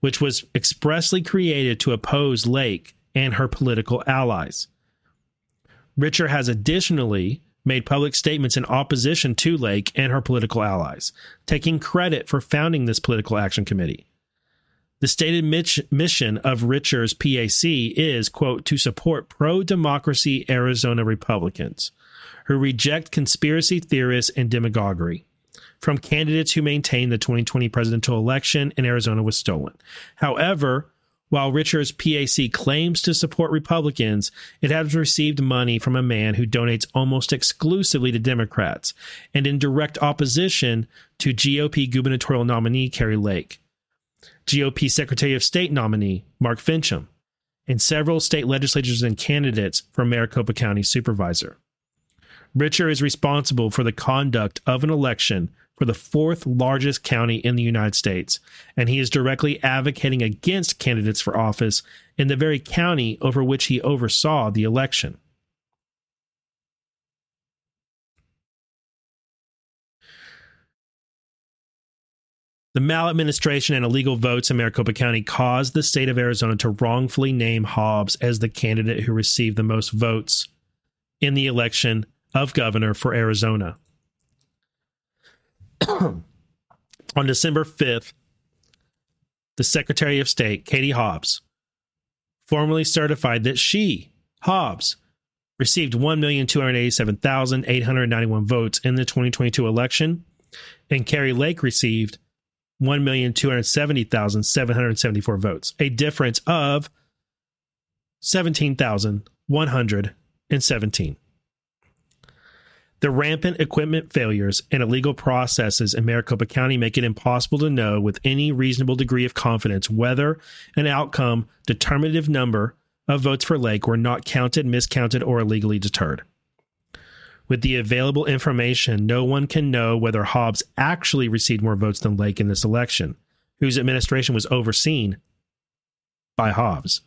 which was expressly created to oppose Lake and her political allies. Richer has additionally made public statements in opposition to Lake and her political allies, taking credit for founding this political action committee. The stated mission of Richer's PAC is, quote, to support pro democracy Arizona Republicans who reject conspiracy theorists and demagoguery from candidates who maintain the 2020 presidential election in Arizona was stolen. However, while Richer's PAC claims to support Republicans, it has received money from a man who donates almost exclusively to Democrats and in direct opposition to GOP gubernatorial nominee Kari Lake, GOP Secretary of State nominee Mark Finchem, and several state legislators and candidates for Maricopa County Supervisor. Richer is responsible for the conduct of an election for the fourth largest county in the United States, and he is directly advocating against candidates for office in the very county over which he oversaw the election. The maladministration and illegal votes in Maricopa County caused the state of Arizona to wrongfully name Hobbs as the candidate who received the most votes in the election of governor for Arizona. on December 5th, the Secretary of State, Katie Hobbs, formally certified that she, Hobbs, received 1,287,891 votes in the 2022 election, and Kari Lake received 1,270,774 votes, a difference of 17,117. The rampant equipment failures and illegal processes in Maricopa County make it impossible to know with any reasonable degree of confidence whether an outcome determinative number of votes for Lake were not counted, miscounted, or illegally deterred. With the available information, no one can know whether Hobbs actually received more votes than Lake in this election, whose administration was overseen by Hobbs.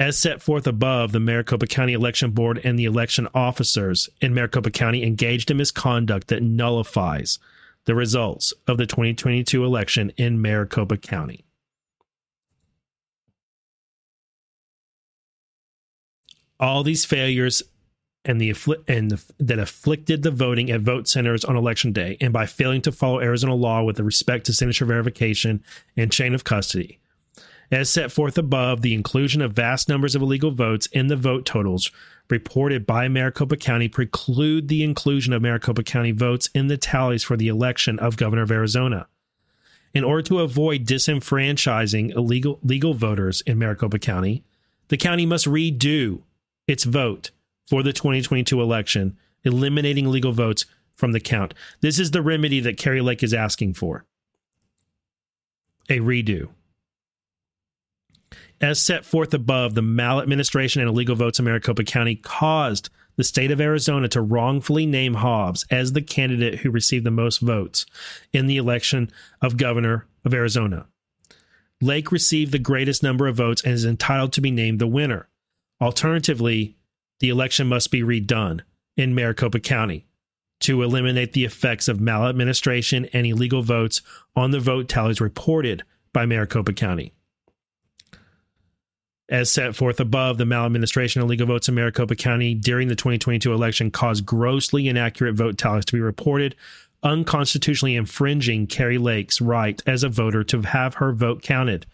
As set forth above, the Maricopa County Election Board and the election officers in Maricopa County engaged in misconduct that nullifies the results of the 2022 election in Maricopa County. All these failures and the and the, that afflicted the voting at vote centers on election day, and by failing to follow Arizona law with respect to signature verification and chain of custody, as set forth above, the inclusion of vast numbers of illegal votes in the vote totals reported by Maricopa County preclude the inclusion of Maricopa County votes in the tallies for the election of governor of Arizona. In order to avoid disenfranchising illegal legal voters in Maricopa County, the county must redo its vote for the 2022 election, eliminating legal votes from the count. This is the remedy that Kari Lake is asking for. A redo. As set forth above, the maladministration and illegal votes in Maricopa County caused the state of Arizona to wrongfully name Hobbs as the candidate who received the most votes in the election of governor of Arizona. Lake received the greatest number of votes and is entitled to be named the winner. Alternatively, the election must be redone in Maricopa County to eliminate the effects of maladministration and illegal votes on the vote tallies reported by Maricopa County. As set forth above, the maladministration of legal votes in Maricopa County during the 2022 election caused grossly inaccurate vote tallies to be reported, unconstitutionally infringing Kari Lake's right as a voter to have her vote counted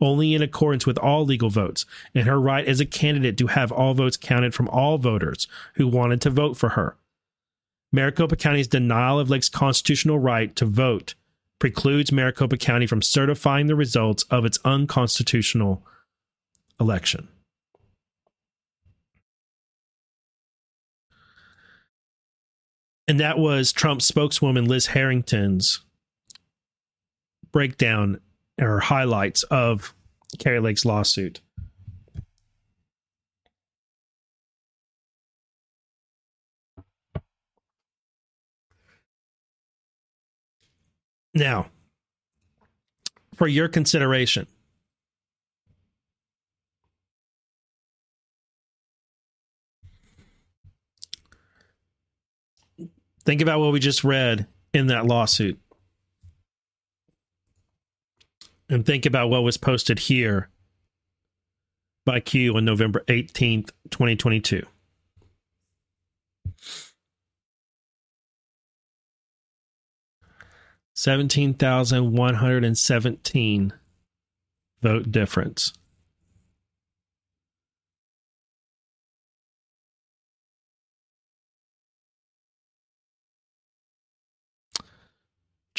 only in accordance with all legal votes, and her right as a candidate to have all votes counted from all voters who wanted to vote for her. Maricopa County's denial of Lake's constitutional right to vote precludes Maricopa County from certifying the results of its unconstitutional election. And that was Trump's spokeswoman Liz Harrington's breakdown or highlights of Kari Lake's lawsuit. Now, for your consideration, Think about what we just read in that lawsuit. And think about what was posted here by Q on November 18th, 2022. Seventeen thousand one hundred and seventeen vote difference.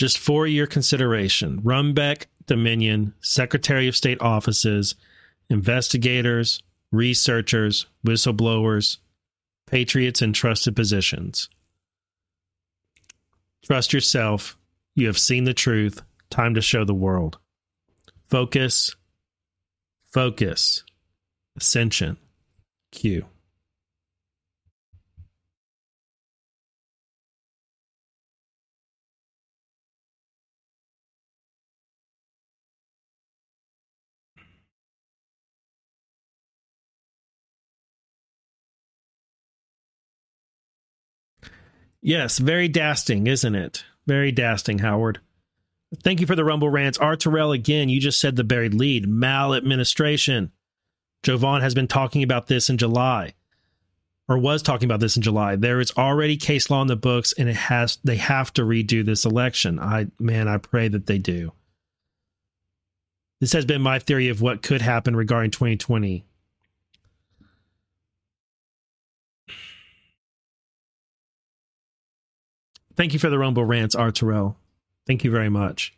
Just for your consideration, Runbeck, Dominion, Secretary of State offices, investigators, researchers, whistleblowers, patriots in trusted positions. Trust yourself. You have seen the truth. Time to show the world. Focus. Focus. Ascension. Q. Yes, very dasting, isn't it? Very dasting, Howard. Thank you for the Rumble rants. R. Terrell, again, you just said the buried lead maladministration. Jovan has been talking about this in July, or was talking about this in July. There is already case law in the books, and it has they have to redo this election. I man, I pray that they do. This has been my theory of what could happen regarding 2020. Thank you for the Rumble rants, Arturo. Thank you very much.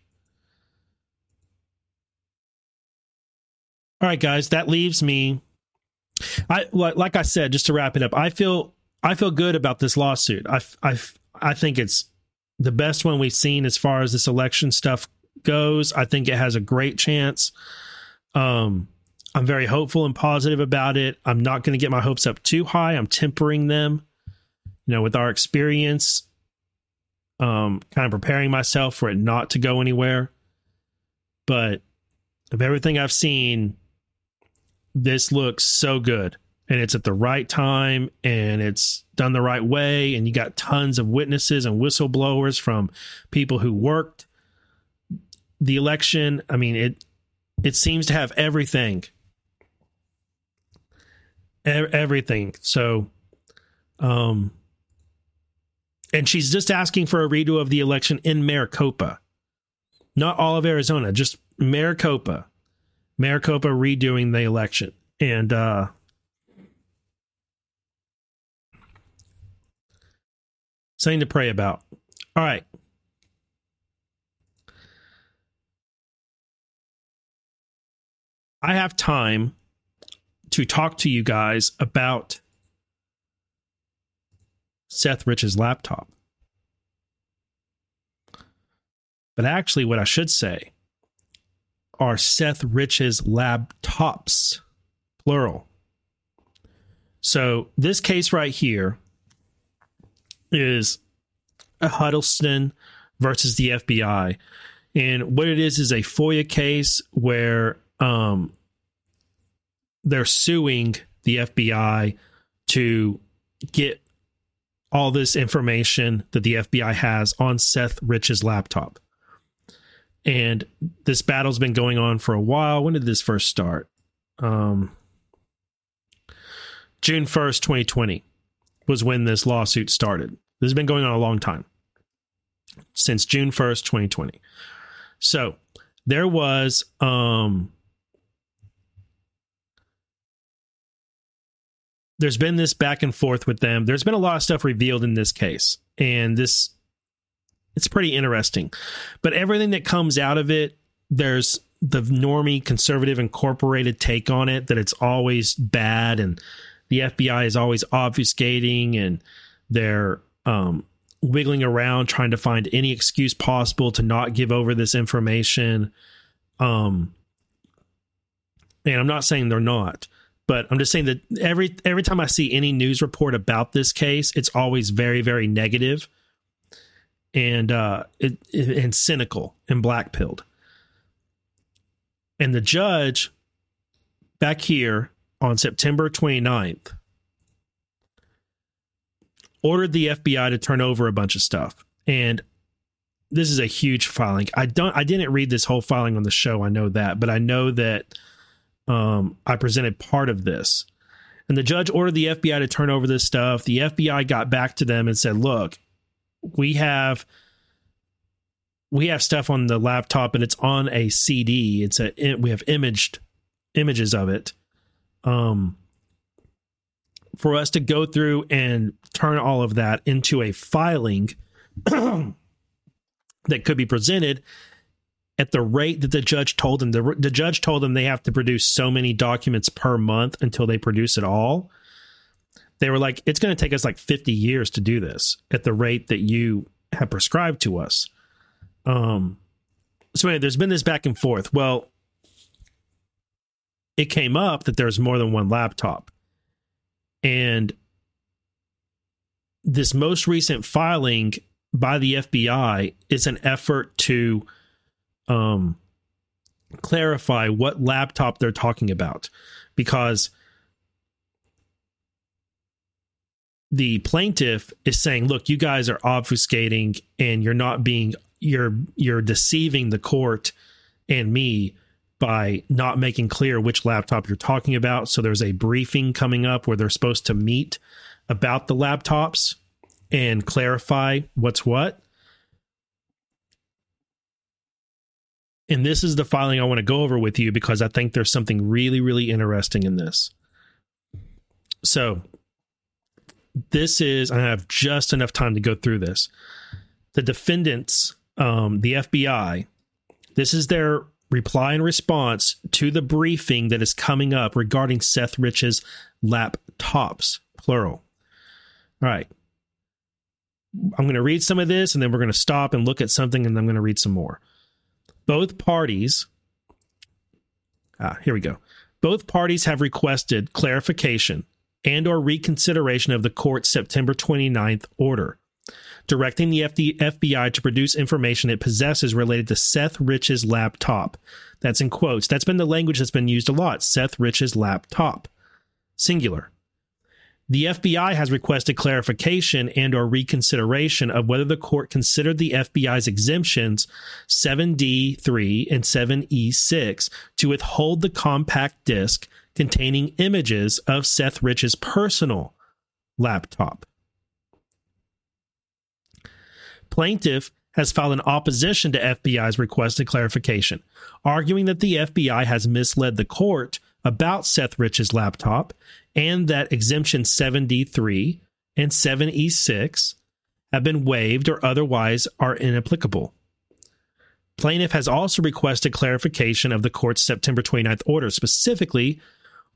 All right, guys, that leaves me. I like I said, just to wrap it up, I feel I feel good about this lawsuit. I, I, I think it's the best one we've seen as far as this election stuff goes. I think it has a great chance. Um, I'm very hopeful and positive about it. I'm not going to get my hopes up too high. I'm tempering them, you know, with our experience, um, kind of preparing myself for it not to go anywhere. But of everything I've seen, this looks so good. And it's at the right time and it's done the right way and you got tons of witnesses and whistleblowers from people who worked the election. I mean it it seems to have everything. Everything. So um and she's just asking for a redo of the election in maricopa not all of arizona just maricopa maricopa redoing the election and uh Something to pray about. All right. I have time to talk to you guys about Seth Rich's laptop. But actually, what I should say are Seth Rich's laptops, plural. So, this case right here is a Huddleston versus the FBI. And what it is is a FOIA case where um, they're suing the FBI to get all this information that the FBI has on Seth Rich's laptop. And this battle's been going on for a while. When did this first start? Um, June 1st, 2020 was when this lawsuit started. This has been going on a long time since June 1st, 2020. So there was um there's been this back and forth with them. There's been a lot of stuff revealed in this case. And this it's pretty interesting. But everything that comes out of it, there's the normie conservative incorporated take on it that it's always bad and the FBI is always obfuscating and they're um, wiggling around trying to find any excuse possible to not give over this information. Um, and I'm not saying they're not, but I'm just saying that every every time I see any news report about this case, it's always very very negative and uh, it, and cynical and black pilled. And the judge back here on September 29th ordered the FBI to turn over a bunch of stuff. And this is a huge filing. I don't I didn't read this whole filing on the show, I know that, but I know that um, I presented part of this. And the judge ordered the FBI to turn over this stuff. The FBI got back to them and said, "Look, we have we have stuff on the laptop and it's on a CD. It's a we have imaged images of it. Um for us to go through and turn all of that into a filing that could be presented at the rate that the judge told them. The, the judge told them they have to produce so many documents per month until they produce it all. They were like, it's going to take us like 50 years to do this at the rate that you have prescribed to us. Um, so anyway, there's been this back and forth. Well, it came up that there's more than one laptop. And this most recent filing by the FBI is an effort to um, clarify what laptop they're talking about because the plaintiff is saying look you guys are obfuscating and you're not being you're you're deceiving the court and me by not making clear which laptop you're talking about. So there's a briefing coming up where they're supposed to meet about the laptops and clarify what's what. And this is the filing I want to go over with you because I think there's something really, really interesting in this. So, this is, I have just enough time to go through this. The defendants, um, the FBI, this is their reply and response to the briefing that is coming up regarding Seth Rich's laptops, plural. All right. I'm going to read some of this and then we're going to stop and look at something and I'm going to read some more. Both parties, ah, here we go. Both parties have requested clarification and or reconsideration of the court's September 29th order directing the FBI to produce information it possesses related to Seth Rich's laptop. That's in quotes. That's been the language that's been used a lot. Seth Rich's laptop. Singular. The FBI has requested clarification and or reconsideration of whether the court considered the FBI's exemptions 7D3 and 7E6 to withhold the compact disc containing images of Seth Rich's personal laptop. Plaintiff has filed an opposition to FBI's requested clarification, arguing that the FBI has misled the court about Seth Rich's laptop and that exemption 7D3 and 7E6 have been waived or otherwise are inapplicable. Plaintiff has also requested clarification of the court's September 29th order, specifically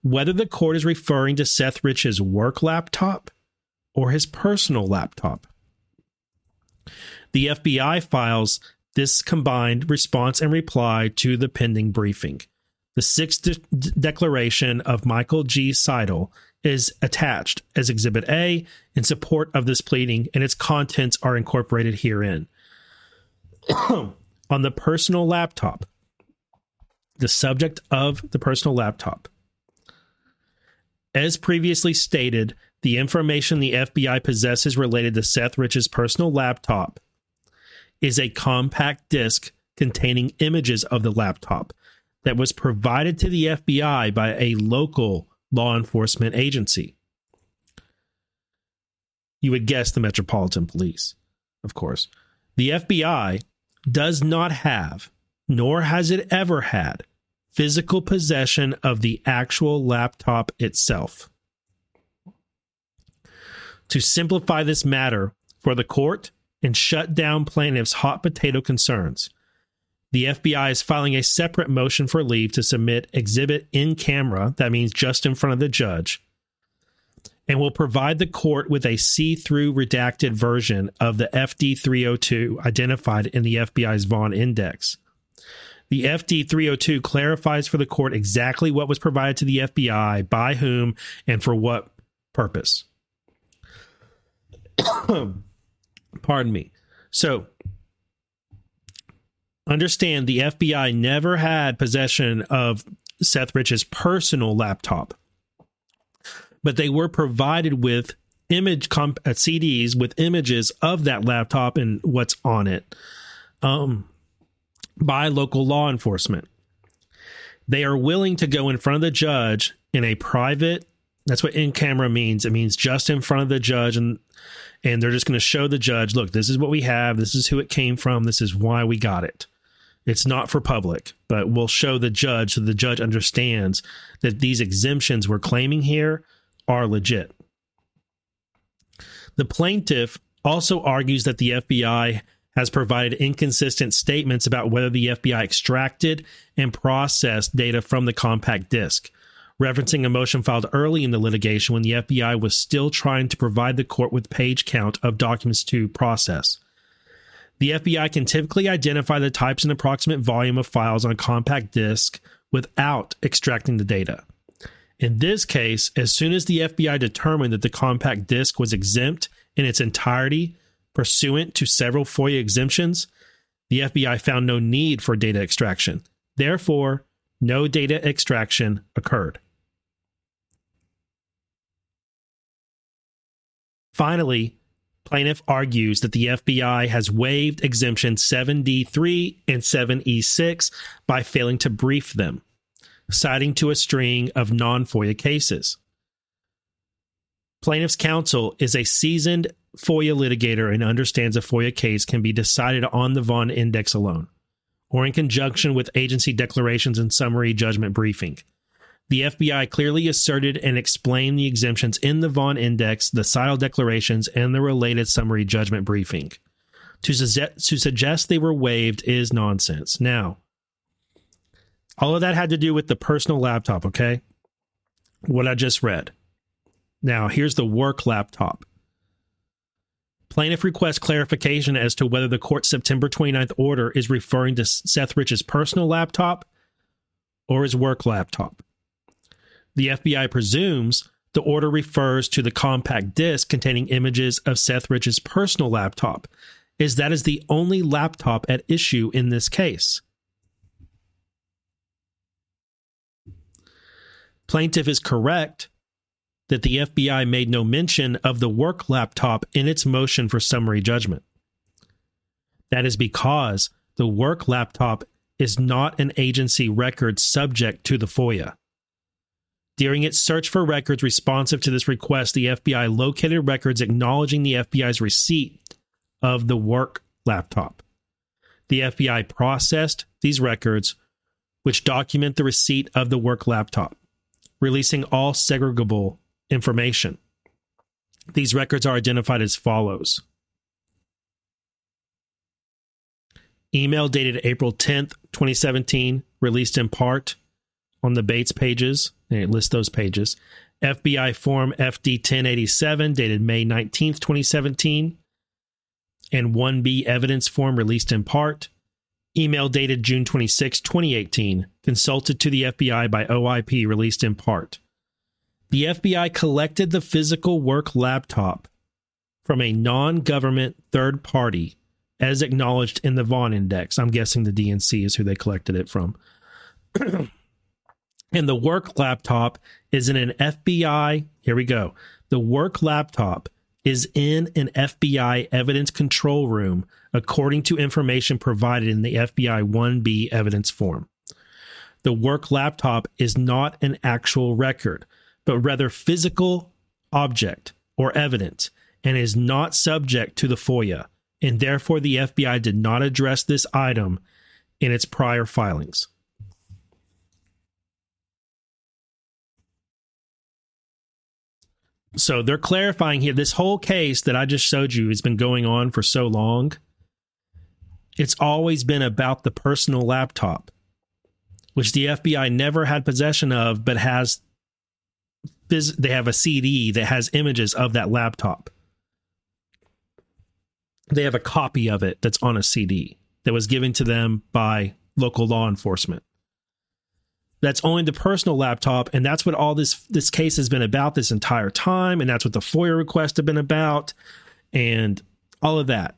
whether the court is referring to Seth Rich's work laptop or his personal laptop. The FBI files this combined response and reply to the pending briefing. The sixth de- declaration of Michael G. Seidel is attached as Exhibit A in support of this pleading, and its contents are incorporated herein. On the personal laptop, the subject of the personal laptop. As previously stated, the information the FBI possesses related to Seth Rich's personal laptop is a compact disc containing images of the laptop that was provided to the FBI by a local law enforcement agency. You would guess the Metropolitan Police, of course. The FBI does not have, nor has it ever had, physical possession of the actual laptop itself. To simplify this matter for the court and shut down plaintiffs' hot potato concerns, the FBI is filing a separate motion for leave to submit exhibit in camera, that means just in front of the judge, and will provide the court with a see through redacted version of the FD 302 identified in the FBI's Vaughn Index. The FD 302 clarifies for the court exactly what was provided to the FBI, by whom, and for what purpose. Pardon me. So, understand the FBI never had possession of Seth Rich's personal laptop, but they were provided with image comp- uh, CDs with images of that laptop and what's on it um, by local law enforcement. They are willing to go in front of the judge in a private. That's what in camera means. It means just in front of the judge and and they're just going to show the judge, look, this is what we have. This is who it came from. This is why we got it. It's not for public, but we'll show the judge so the judge understands that these exemptions we're claiming here are legit. The plaintiff also argues that the FBI has provided inconsistent statements about whether the FBI extracted and processed data from the compact disc, referencing a motion filed early in the litigation when the FBI was still trying to provide the court with page count of documents to process. The FBI can typically identify the types and approximate volume of files on a compact disk without extracting the data. In this case, as soon as the FBI determined that the compact disk was exempt in its entirety pursuant to several FOIA exemptions, the FBI found no need for data extraction. Therefore, no data extraction occurred. Finally, plaintiff argues that the FBI has waived exemption 7D3 and 7E6 by failing to brief them, citing to a string of non FOIA cases. Plaintiff's counsel is a seasoned FOIA litigator and understands a FOIA case can be decided on the Vaughn Index alone, or in conjunction with agency declarations and summary judgment briefing. The FBI clearly asserted and explained the exemptions in the Vaughn Index, the Seidel declarations, and the related summary judgment briefing. To, su- to suggest they were waived is nonsense. Now, all of that had to do with the personal laptop, okay? What I just read. Now, here's the work laptop. Plaintiff requests clarification as to whether the court's September 29th order is referring to Seth Rich's personal laptop or his work laptop. The FBI presumes the order refers to the compact disc containing images of Seth Rich's personal laptop, as that is the only laptop at issue in this case. Plaintiff is correct that the FBI made no mention of the work laptop in its motion for summary judgment. That is because the work laptop is not an agency record subject to the FOIA. During its search for records responsive to this request, the FBI located records acknowledging the FBI's receipt of the work laptop. The FBI processed these records, which document the receipt of the work laptop, releasing all segregable information. These records are identified as follows Email dated April 10th, 2017, released in part on the Bates pages. It lists those pages. FBI Form FD 1087, dated May 19th, 2017. And 1B Evidence Form, released in part. Email dated June 26, 2018, consulted to the FBI by OIP, released in part the FBI collected the physical work laptop from a non government third party as acknowledged in the Vaughn Index. I'm guessing the DNC is who they collected it from. and the work laptop is in an FBI. Here we go. The work laptop is in an FBI evidence control room, according to information provided in the FBI 1B evidence form. The work laptop is not an actual record but rather physical object or evidence and is not subject to the FOIA, and therefore the FBI did not address this item in its prior filings. So they're clarifying here this whole case that I just showed you has been going on for so long. It's always been about the personal laptop, which the FBI never had possession of, but has they have a CD that has images of that laptop. They have a copy of it that's on a CD that was given to them by local law enforcement. That's only the personal laptop, and that's what all this this case has been about this entire time, and that's what the FOIA request have been about, and all of that.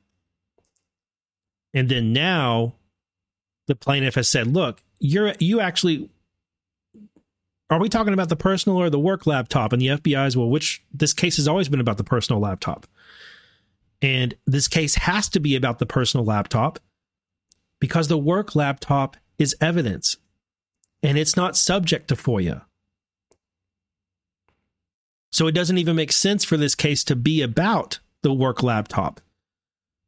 And then now, the plaintiff has said, "Look, you're you actually are we talking about the personal or the work laptop? And the FBI's, well, which this case has always been about the personal laptop. And this case has to be about the personal laptop because the work laptop is evidence and it's not subject to FOIA. So it doesn't even make sense for this case to be about the work laptop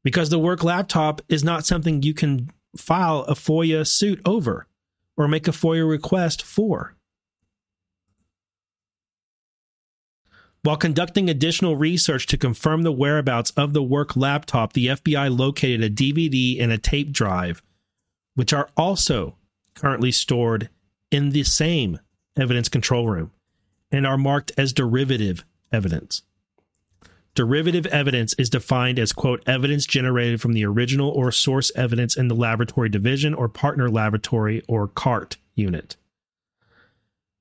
because the work laptop is not something you can file a FOIA suit over or make a FOIA request for. While conducting additional research to confirm the whereabouts of the work laptop, the FBI located a DVD and a tape drive, which are also currently stored in the same evidence control room and are marked as derivative evidence. Derivative evidence is defined as, quote, evidence generated from the original or source evidence in the laboratory division or partner laboratory or CART unit.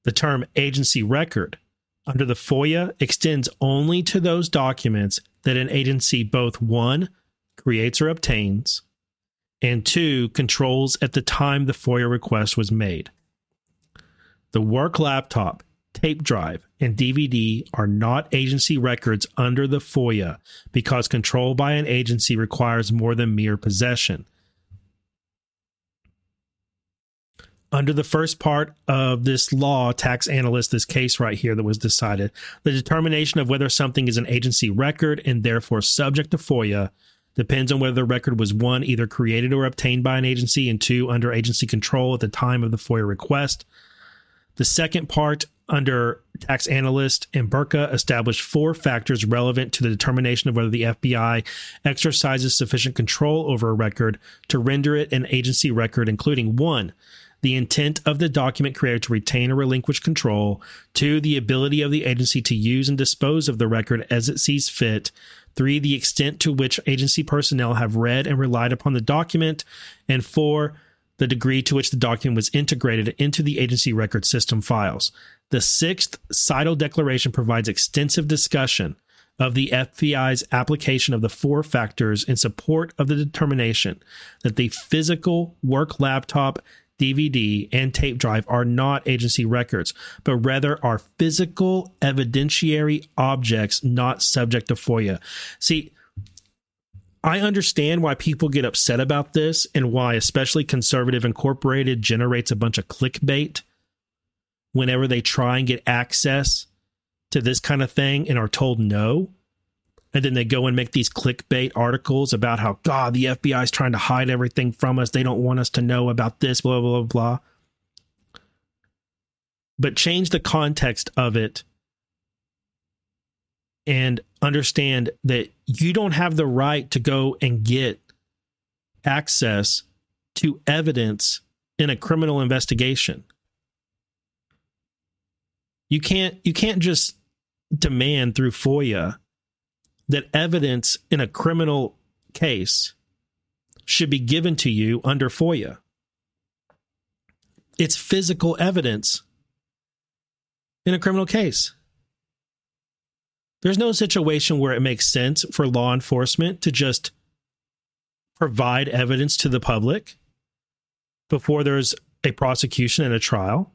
The term agency record under the FOIA extends only to those documents that an agency both one, creates or obtains, and two, controls at the time the FOIA request was made. The work laptop, tape drive, and DVD are not agency records under the FOIA because control by an agency requires more than mere possession. under the first part of this law, tax analyst, this case right here that was decided, the determination of whether something is an agency record and therefore subject to FOIA depends on whether the record was one, either created or obtained by an agency, and two, under agency control at the time of the FOIA request. The second part under tax analyst and Burka established four factors relevant to the determination of whether the FBI exercises sufficient control over a record to render it an agency record, including one, the intent of the document creator to retain or relinquish control, two, the ability of the agency to use and dispose of the record as it sees fit, three, the extent to which agency personnel have read and relied upon the document, and four, the degree to which the document was integrated into the agency record system files. The sixth Seidel Declaration provides extensive discussion of the FBI's application of the four factors in support of the determination that the physical work laptop, DVD, and tape drive are not agency records, but rather are physical evidentiary objects not subject to FOIA. See, I understand why people get upset about this and why, especially Conservative Incorporated, generates a bunch of clickbait whenever they try and get access to this kind of thing and are told no. And then they go and make these clickbait articles about how, God, the FBI is trying to hide everything from us. They don't want us to know about this, blah, blah, blah, blah. But change the context of it and understand that you don't have the right to go and get access to evidence in a criminal investigation. You can't you can't just demand through FOIA that evidence in a criminal case should be given to you under FOIA. It's physical evidence in a criminal case. There's no situation where it makes sense for law enforcement to just provide evidence to the public before there's a prosecution and a trial.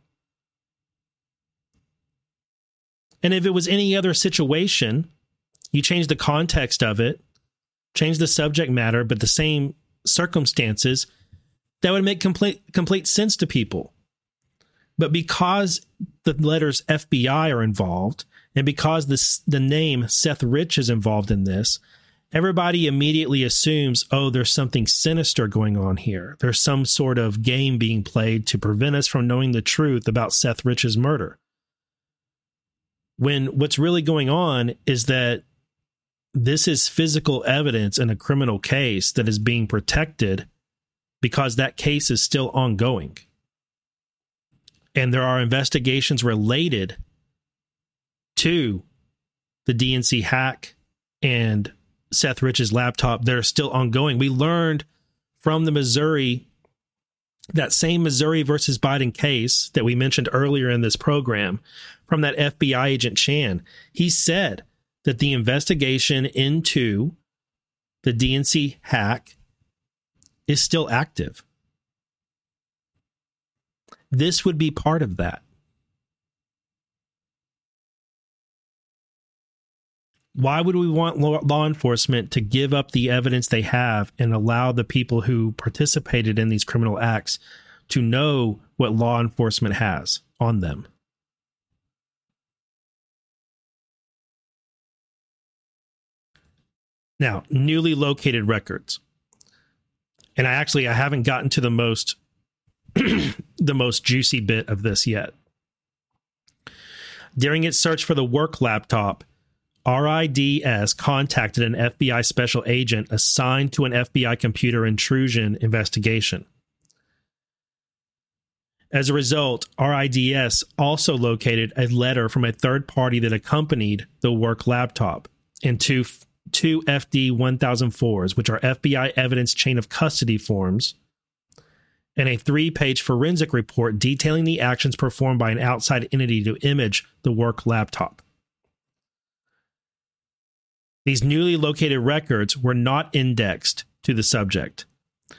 And if it was any other situation, you change the context of it, change the subject matter, but the same circumstances, that would make complete complete sense to people. But because the letters FBI are involved, and because this the name Seth Rich is involved in this, everybody immediately assumes, oh, there's something sinister going on here. There's some sort of game being played to prevent us from knowing the truth about Seth Rich's murder when what's really going on is that this is physical evidence in a criminal case that is being protected because that case is still ongoing. And there are investigations related to the DNC hack and Seth Rich's laptop that are still ongoing. We learned from the Missouri, that same Missouri versus Biden case that we mentioned earlier in this program, from that FBI agent Chan. He said that the investigation into the DNC hack is still active. This would be part of that. Why would we want law enforcement to give up the evidence they have and allow the people who participated in these criminal acts to know what law enforcement has on them? Now, newly located records. And I actually I haven't gotten to the most the most juicy bit of this yet. During its search for the work laptop, RIDS contacted an FBI special agent assigned to an FBI computer intrusion investigation. As a result, RIDS also located a letter from a third party that accompanied the work laptop and two two FD 1004s, which are FBI evidence chain of custody forms, and a three page forensic report detailing the actions performed by an outside entity to image the work laptop. These newly located records were not indexed to the subject.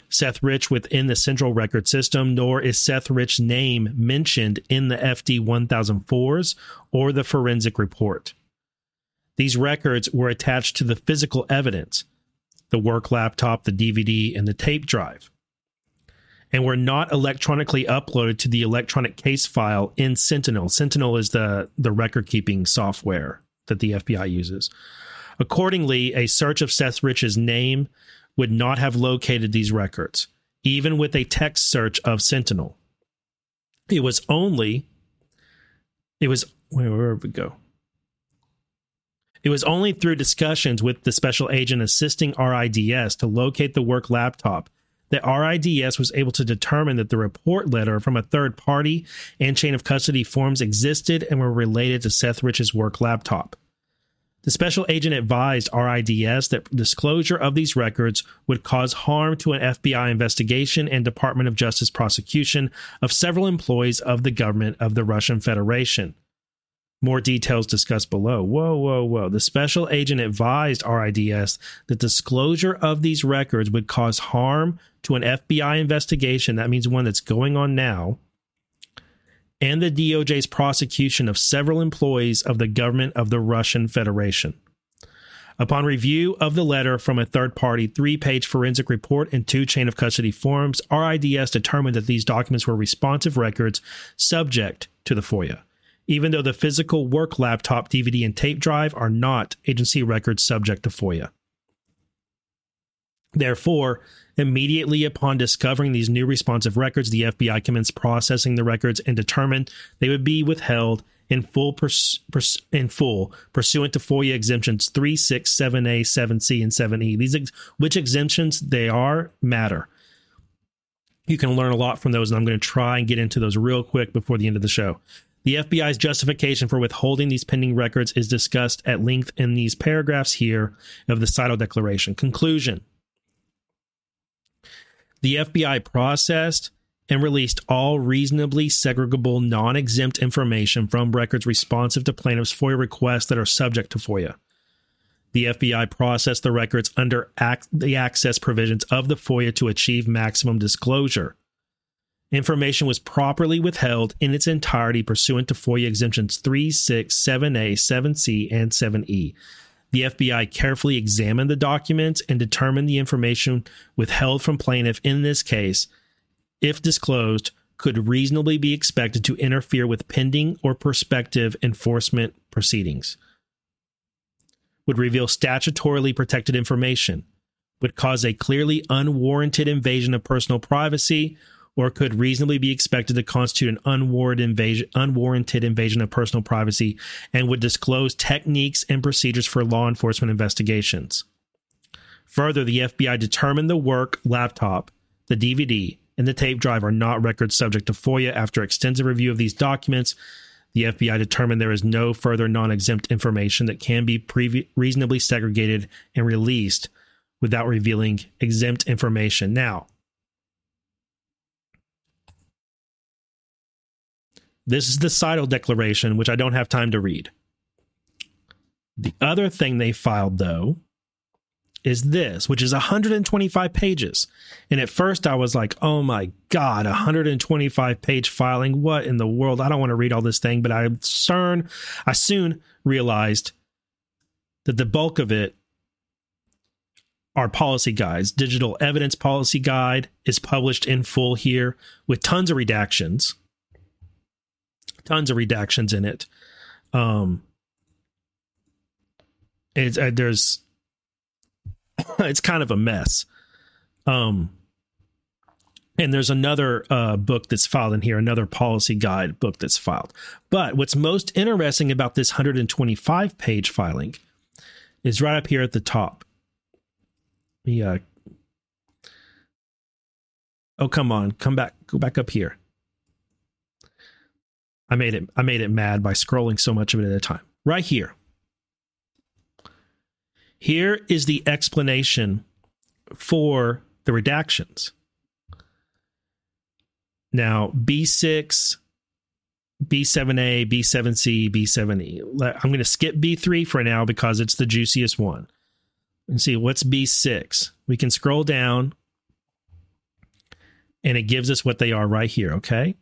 Seth Rich within the central record system, nor is Seth Rich's name mentioned in the FD 1004s or the forensic report. These records were attached to the physical evidence the work laptop, the DVD, and the tape drive and were not electronically uploaded to the electronic case file in Sentinel. Sentinel is the, the record keeping software that the FBI uses. Accordingly, a search of Seth Rich's name would not have located these records, even with a text search of Sentinel. It was only, it was, where, where we go? It was only through discussions with the special agent assisting RIDS to locate the work laptop that RIDS was able to determine that the report letter from a third party and chain of custody forms existed and were related to Seth Rich's work laptop. The special agent advised RIDS that disclosure of these records would cause harm to an FBI investigation and Department of Justice prosecution of several employees of the government of the Russian Federation. More details discussed below. Whoa, whoa, whoa. The special agent advised RIDS that disclosure of these records would cause harm to an FBI investigation. That means one that's going on now and the DOJ's prosecution of several employees of the government of the Russian Federation. Upon review of the letter from a third party three page forensic report and two chain of custody forms, RIDS determined that these documents were responsive records subject to the FOIA, even though the physical work laptop, DVD, and tape drive are not agency records subject to FOIA. Therefore, immediately upon discovering these new responsive records, the FBI commenced processing the records and determined they would be withheld in full pers- pers- in full pursuant to FOIA exemptions 3, 6, 7A, 7C, and 7E. These ex- which exemptions they are matter. You can learn a lot from those, and I'm going to try and get into those real quick before the end of the show. The FBI's justification for withholding these pending records is discussed at length in these paragraphs here of the Seidel Declaration. Conclusion the FBI processed and released all reasonably segregable, non exempt information from records responsive to plaintiffs' FOIA requests that are subject to FOIA. The FBI processed the records under ac- the access provisions of the FOIA to achieve maximum disclosure. Information was properly withheld in its entirety pursuant to FOIA exemptions 3, 6, 7A, 7C, and 7E. The FBI carefully examined the documents and determined the information withheld from plaintiff in this case, if disclosed, could reasonably be expected to interfere with pending or prospective enforcement proceedings, would reveal statutorily protected information, would cause a clearly unwarranted invasion of personal privacy, or could reasonably be expected to constitute an unwarranted invasion, unwarranted invasion of personal privacy and would disclose techniques and procedures for law enforcement investigations. Further, the FBI determined the work laptop, the DVD, and the tape drive are not records subject to FOIA. After extensive review of these documents, the FBI determined there is no further non exempt information that can be pre- reasonably segregated and released without revealing exempt information. Now, This is the Seidel declaration, which I don't have time to read. The other thing they filed, though, is this, which is 125 pages. And at first I was like, oh my God, 125 page filing. What in the world? I don't want to read all this thing. But I soon, I soon realized that the bulk of it are policy guides. Digital evidence policy guide is published in full here with tons of redactions tons of redactions in it. Um, it's uh, there's it's kind of a mess. Um, and there's another uh, book that's filed in here, another policy guide book that's filed. But what's most interesting about this 125 page filing is right up here at the top. Yeah. Oh, come on. Come back. Go back up here. I made it I made it mad by scrolling so much of it at a time. Right here. Here is the explanation for the redactions. Now, B6, B7A, B7C, B7E. I'm going to skip B3 for now because it's the juiciest one. And see what's B6. We can scroll down and it gives us what they are right here, okay?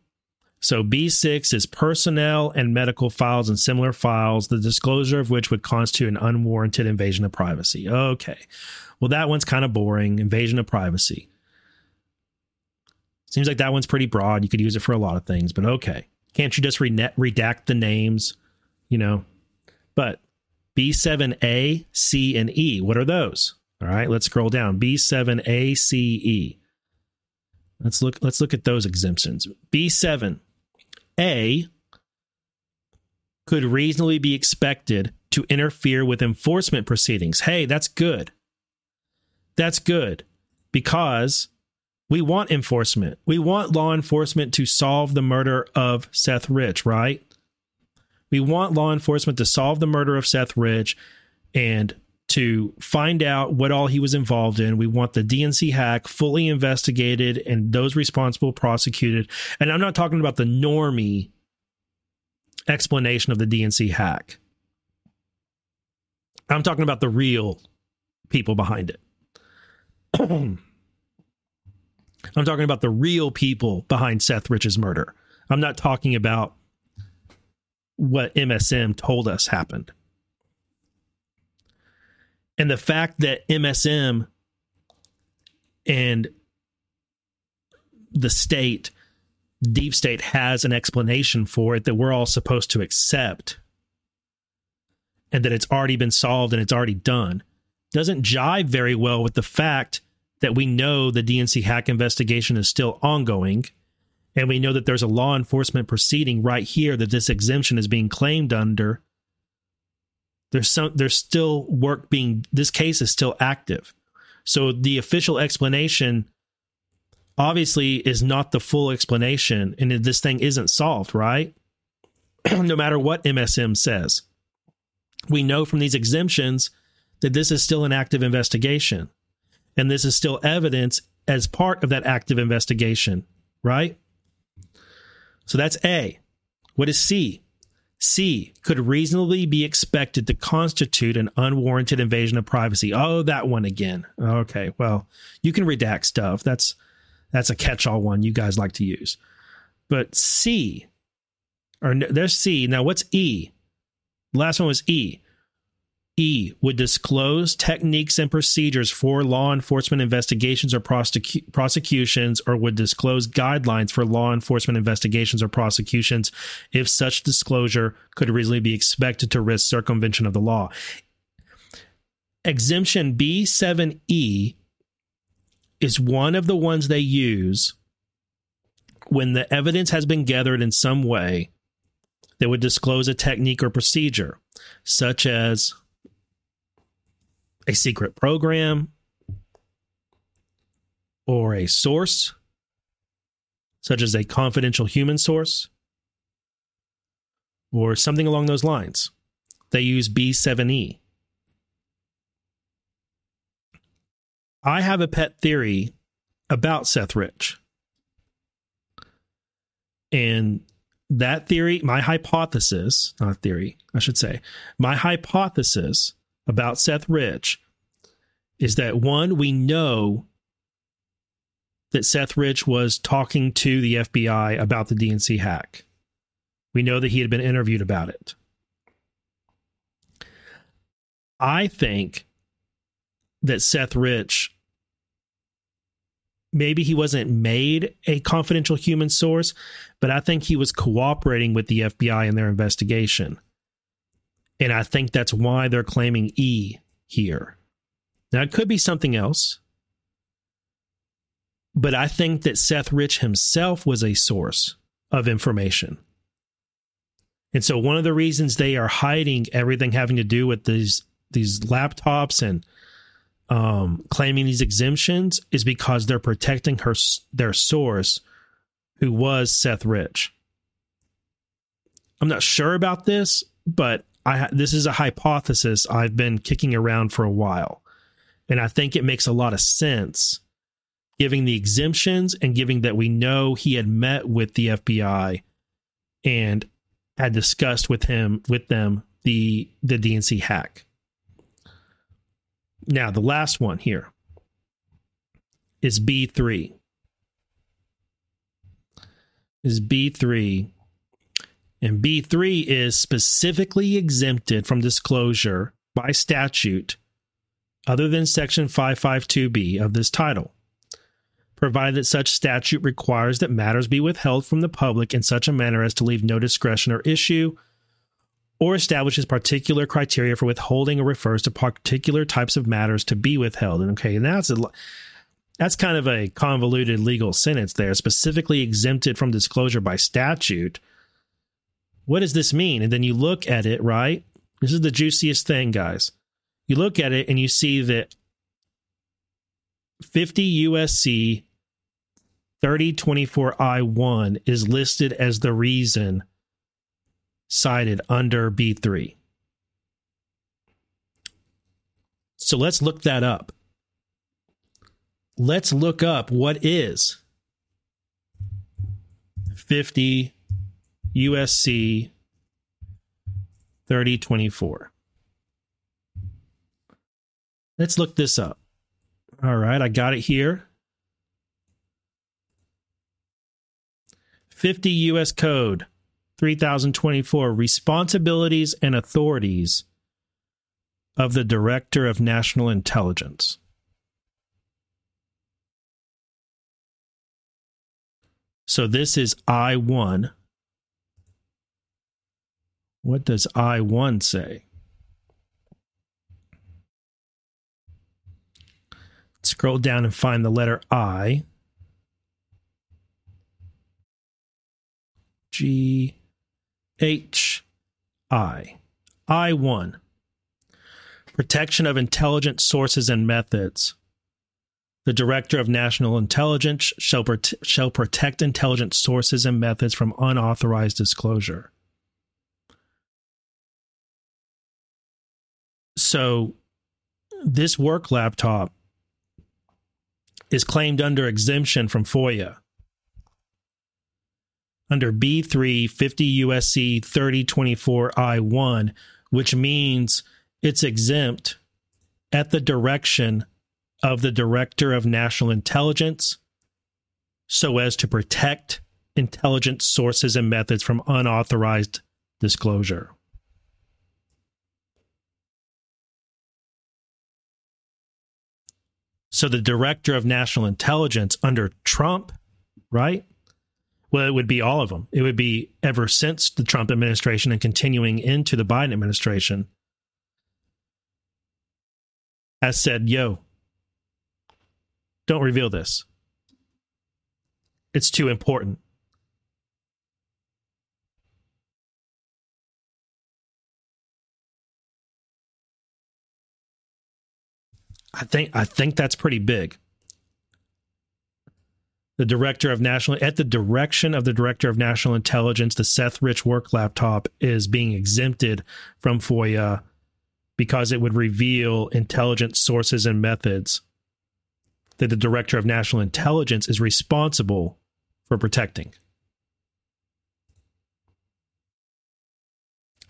So B6 is personnel and medical files and similar files, the disclosure of which would constitute an unwarranted invasion of privacy. Okay. Well, that one's kind of boring. Invasion of privacy. Seems like that one's pretty broad. You could use it for a lot of things, but okay. Can't you just redact the names? You know? But B7A, C, and E, what are those? All right, let's scroll down. B7A, C, E. Let's look let's look at those exemptions. B7 a could reasonably be expected to interfere with enforcement proceedings. Hey, that's good. That's good because we want enforcement. We want law enforcement to solve the murder of Seth Rich, right? We want law enforcement to solve the murder of Seth Rich and to find out what all he was involved in. We want the DNC hack fully investigated and those responsible prosecuted. And I'm not talking about the normie explanation of the DNC hack. I'm talking about the real people behind it. I'm talking about the real people behind Seth Rich's murder. I'm not talking about what MSM told us happened. And the fact that MSM and the state, deep state, has an explanation for it that we're all supposed to accept and that it's already been solved and it's already done doesn't jive very well with the fact that we know the DNC hack investigation is still ongoing. And we know that there's a law enforcement proceeding right here that this exemption is being claimed under there's some there's still work being this case is still active. So the official explanation obviously is not the full explanation and this thing isn't solved, right? no matter what MSM says. We know from these exemptions that this is still an active investigation. And this is still evidence as part of that active investigation, right? So that's A. What is C? C could reasonably be expected to constitute an unwarranted invasion of privacy. Oh, that one again. Okay, well, you can redact stuff. That's that's a catch-all one you guys like to use. But C, or there's C. Now, what's E? Last one was E. E would disclose techniques and procedures for law enforcement investigations or prosecu- prosecutions, or would disclose guidelines for law enforcement investigations or prosecutions if such disclosure could reasonably be expected to risk circumvention of the law. Exemption B7E is one of the ones they use when the evidence has been gathered in some way that would disclose a technique or procedure, such as a secret program or a source, such as a confidential human source or something along those lines. They use B7E. I have a pet theory about Seth Rich. And that theory, my hypothesis, not theory, I should say, my hypothesis about Seth Rich is that one, we know that Seth Rich was talking to the FBI about the DNC hack. We know that he had been interviewed about it. I think that Seth Rich maybe he wasn't made a confidential human source, but I think he was cooperating with the FBI in their investigation. And I think that's why they're claiming E here. Now, it could be something else, but I think that Seth Rich himself was a source of information. And so, one of the reasons they are hiding everything having to do with these these laptops and um, claiming these exemptions is because they're protecting her their source, who was Seth Rich. I'm not sure about this, but I this is a hypothesis I've been kicking around for a while, and I think it makes a lot of sense, giving the exemptions and giving that we know he had met with the FBI and had discussed with him with them the the DNC hack. Now the last one here is B three. Is B three and B3 is specifically exempted from disclosure by statute other than Section 552B of this title, provided that such statute requires that matters be withheld from the public in such a manner as to leave no discretion or issue, or establishes particular criteria for withholding or refers to particular types of matters to be withheld. And okay, and that's a that's kind of a convoluted legal sentence there, specifically exempted from disclosure by statute what does this mean? And then you look at it, right? This is the juiciest thing, guys. You look at it and you see that 50 USC 3024I1 is listed as the reason cited under B3. So let's look that up. Let's look up what is 50 USC 3024. Let's look this up. All right, I got it here. 50 US Code 3024 Responsibilities and Authorities of the Director of National Intelligence. So this is I1. What does I1 say? Scroll down and find the letter I. G H I. I 1. Protection of intelligence sources and methods. The Director of National Intelligence shall, shall protect intelligence sources and methods from unauthorized disclosure. So, this work laptop is claimed under exemption from FOIA under B3 50 USC 3024 I1, which means it's exempt at the direction of the Director of National Intelligence so as to protect intelligence sources and methods from unauthorized disclosure. So the Director of National Intelligence under Trump, right? Well, it would be all of them. It would be ever since the Trump administration and continuing into the Biden administration. Has said, yo, don't reveal this. It's too important. I think I think that's pretty big. The director of national at the direction of the director of national intelligence the seth rich work laptop is being exempted from foia because it would reveal intelligence sources and methods that the director of national intelligence is responsible for protecting.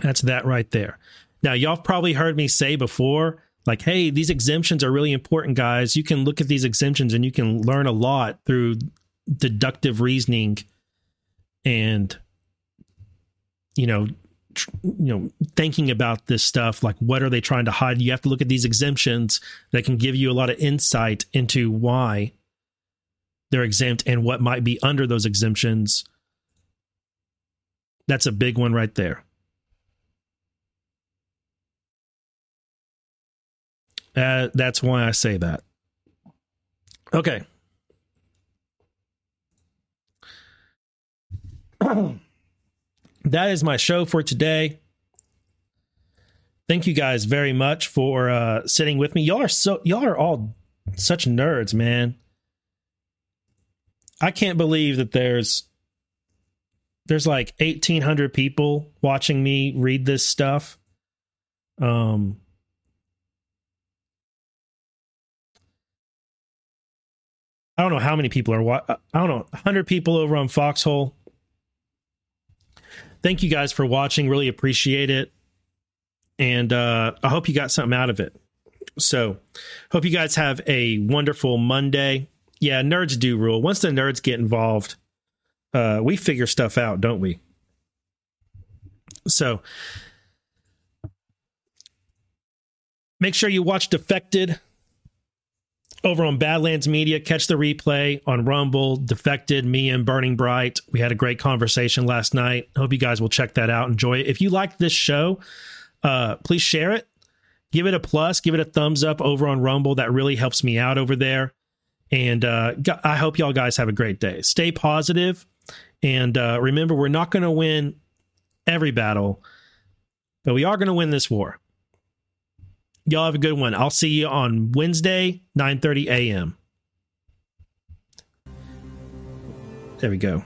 That's that right there. Now y'all probably heard me say before like hey these exemptions are really important guys. You can look at these exemptions and you can learn a lot through deductive reasoning and you know tr- you know thinking about this stuff. Like what are they trying to hide? You have to look at these exemptions that can give you a lot of insight into why they're exempt and what might be under those exemptions. That's a big one right there Uh, that's why I say that. Okay. that is my show for today. Thank you guys very much for uh, sitting with me. Y'all are so y'all are all such nerds, man. I can't believe that there's there's like 1800 people watching me read this stuff. Um I don't know how many people are. Wa- I don't know, 100 people over on Foxhole. Thank you guys for watching. Really appreciate it. And uh, I hope you got something out of it. So, hope you guys have a wonderful Monday. Yeah, nerds do rule. Once the nerds get involved, uh, we figure stuff out, don't we? So, make sure you watch Defected over on Badlands Media. Catch the replay on Rumble, Defected, me and Burning Bright. We had a great conversation last night. Hope you guys will check that out. Enjoy it. If you like this show, uh, please share it. Give it a plus. Give it a thumbs up over on Rumble. That really helps me out over there. And uh, I hope y'all guys have a great day. Stay positive, and uh, remember, we're not going to win every battle, but we are going to win this war. Y'all have a good one. I'll see you on Wednesday, 9:30 a.m. There we go.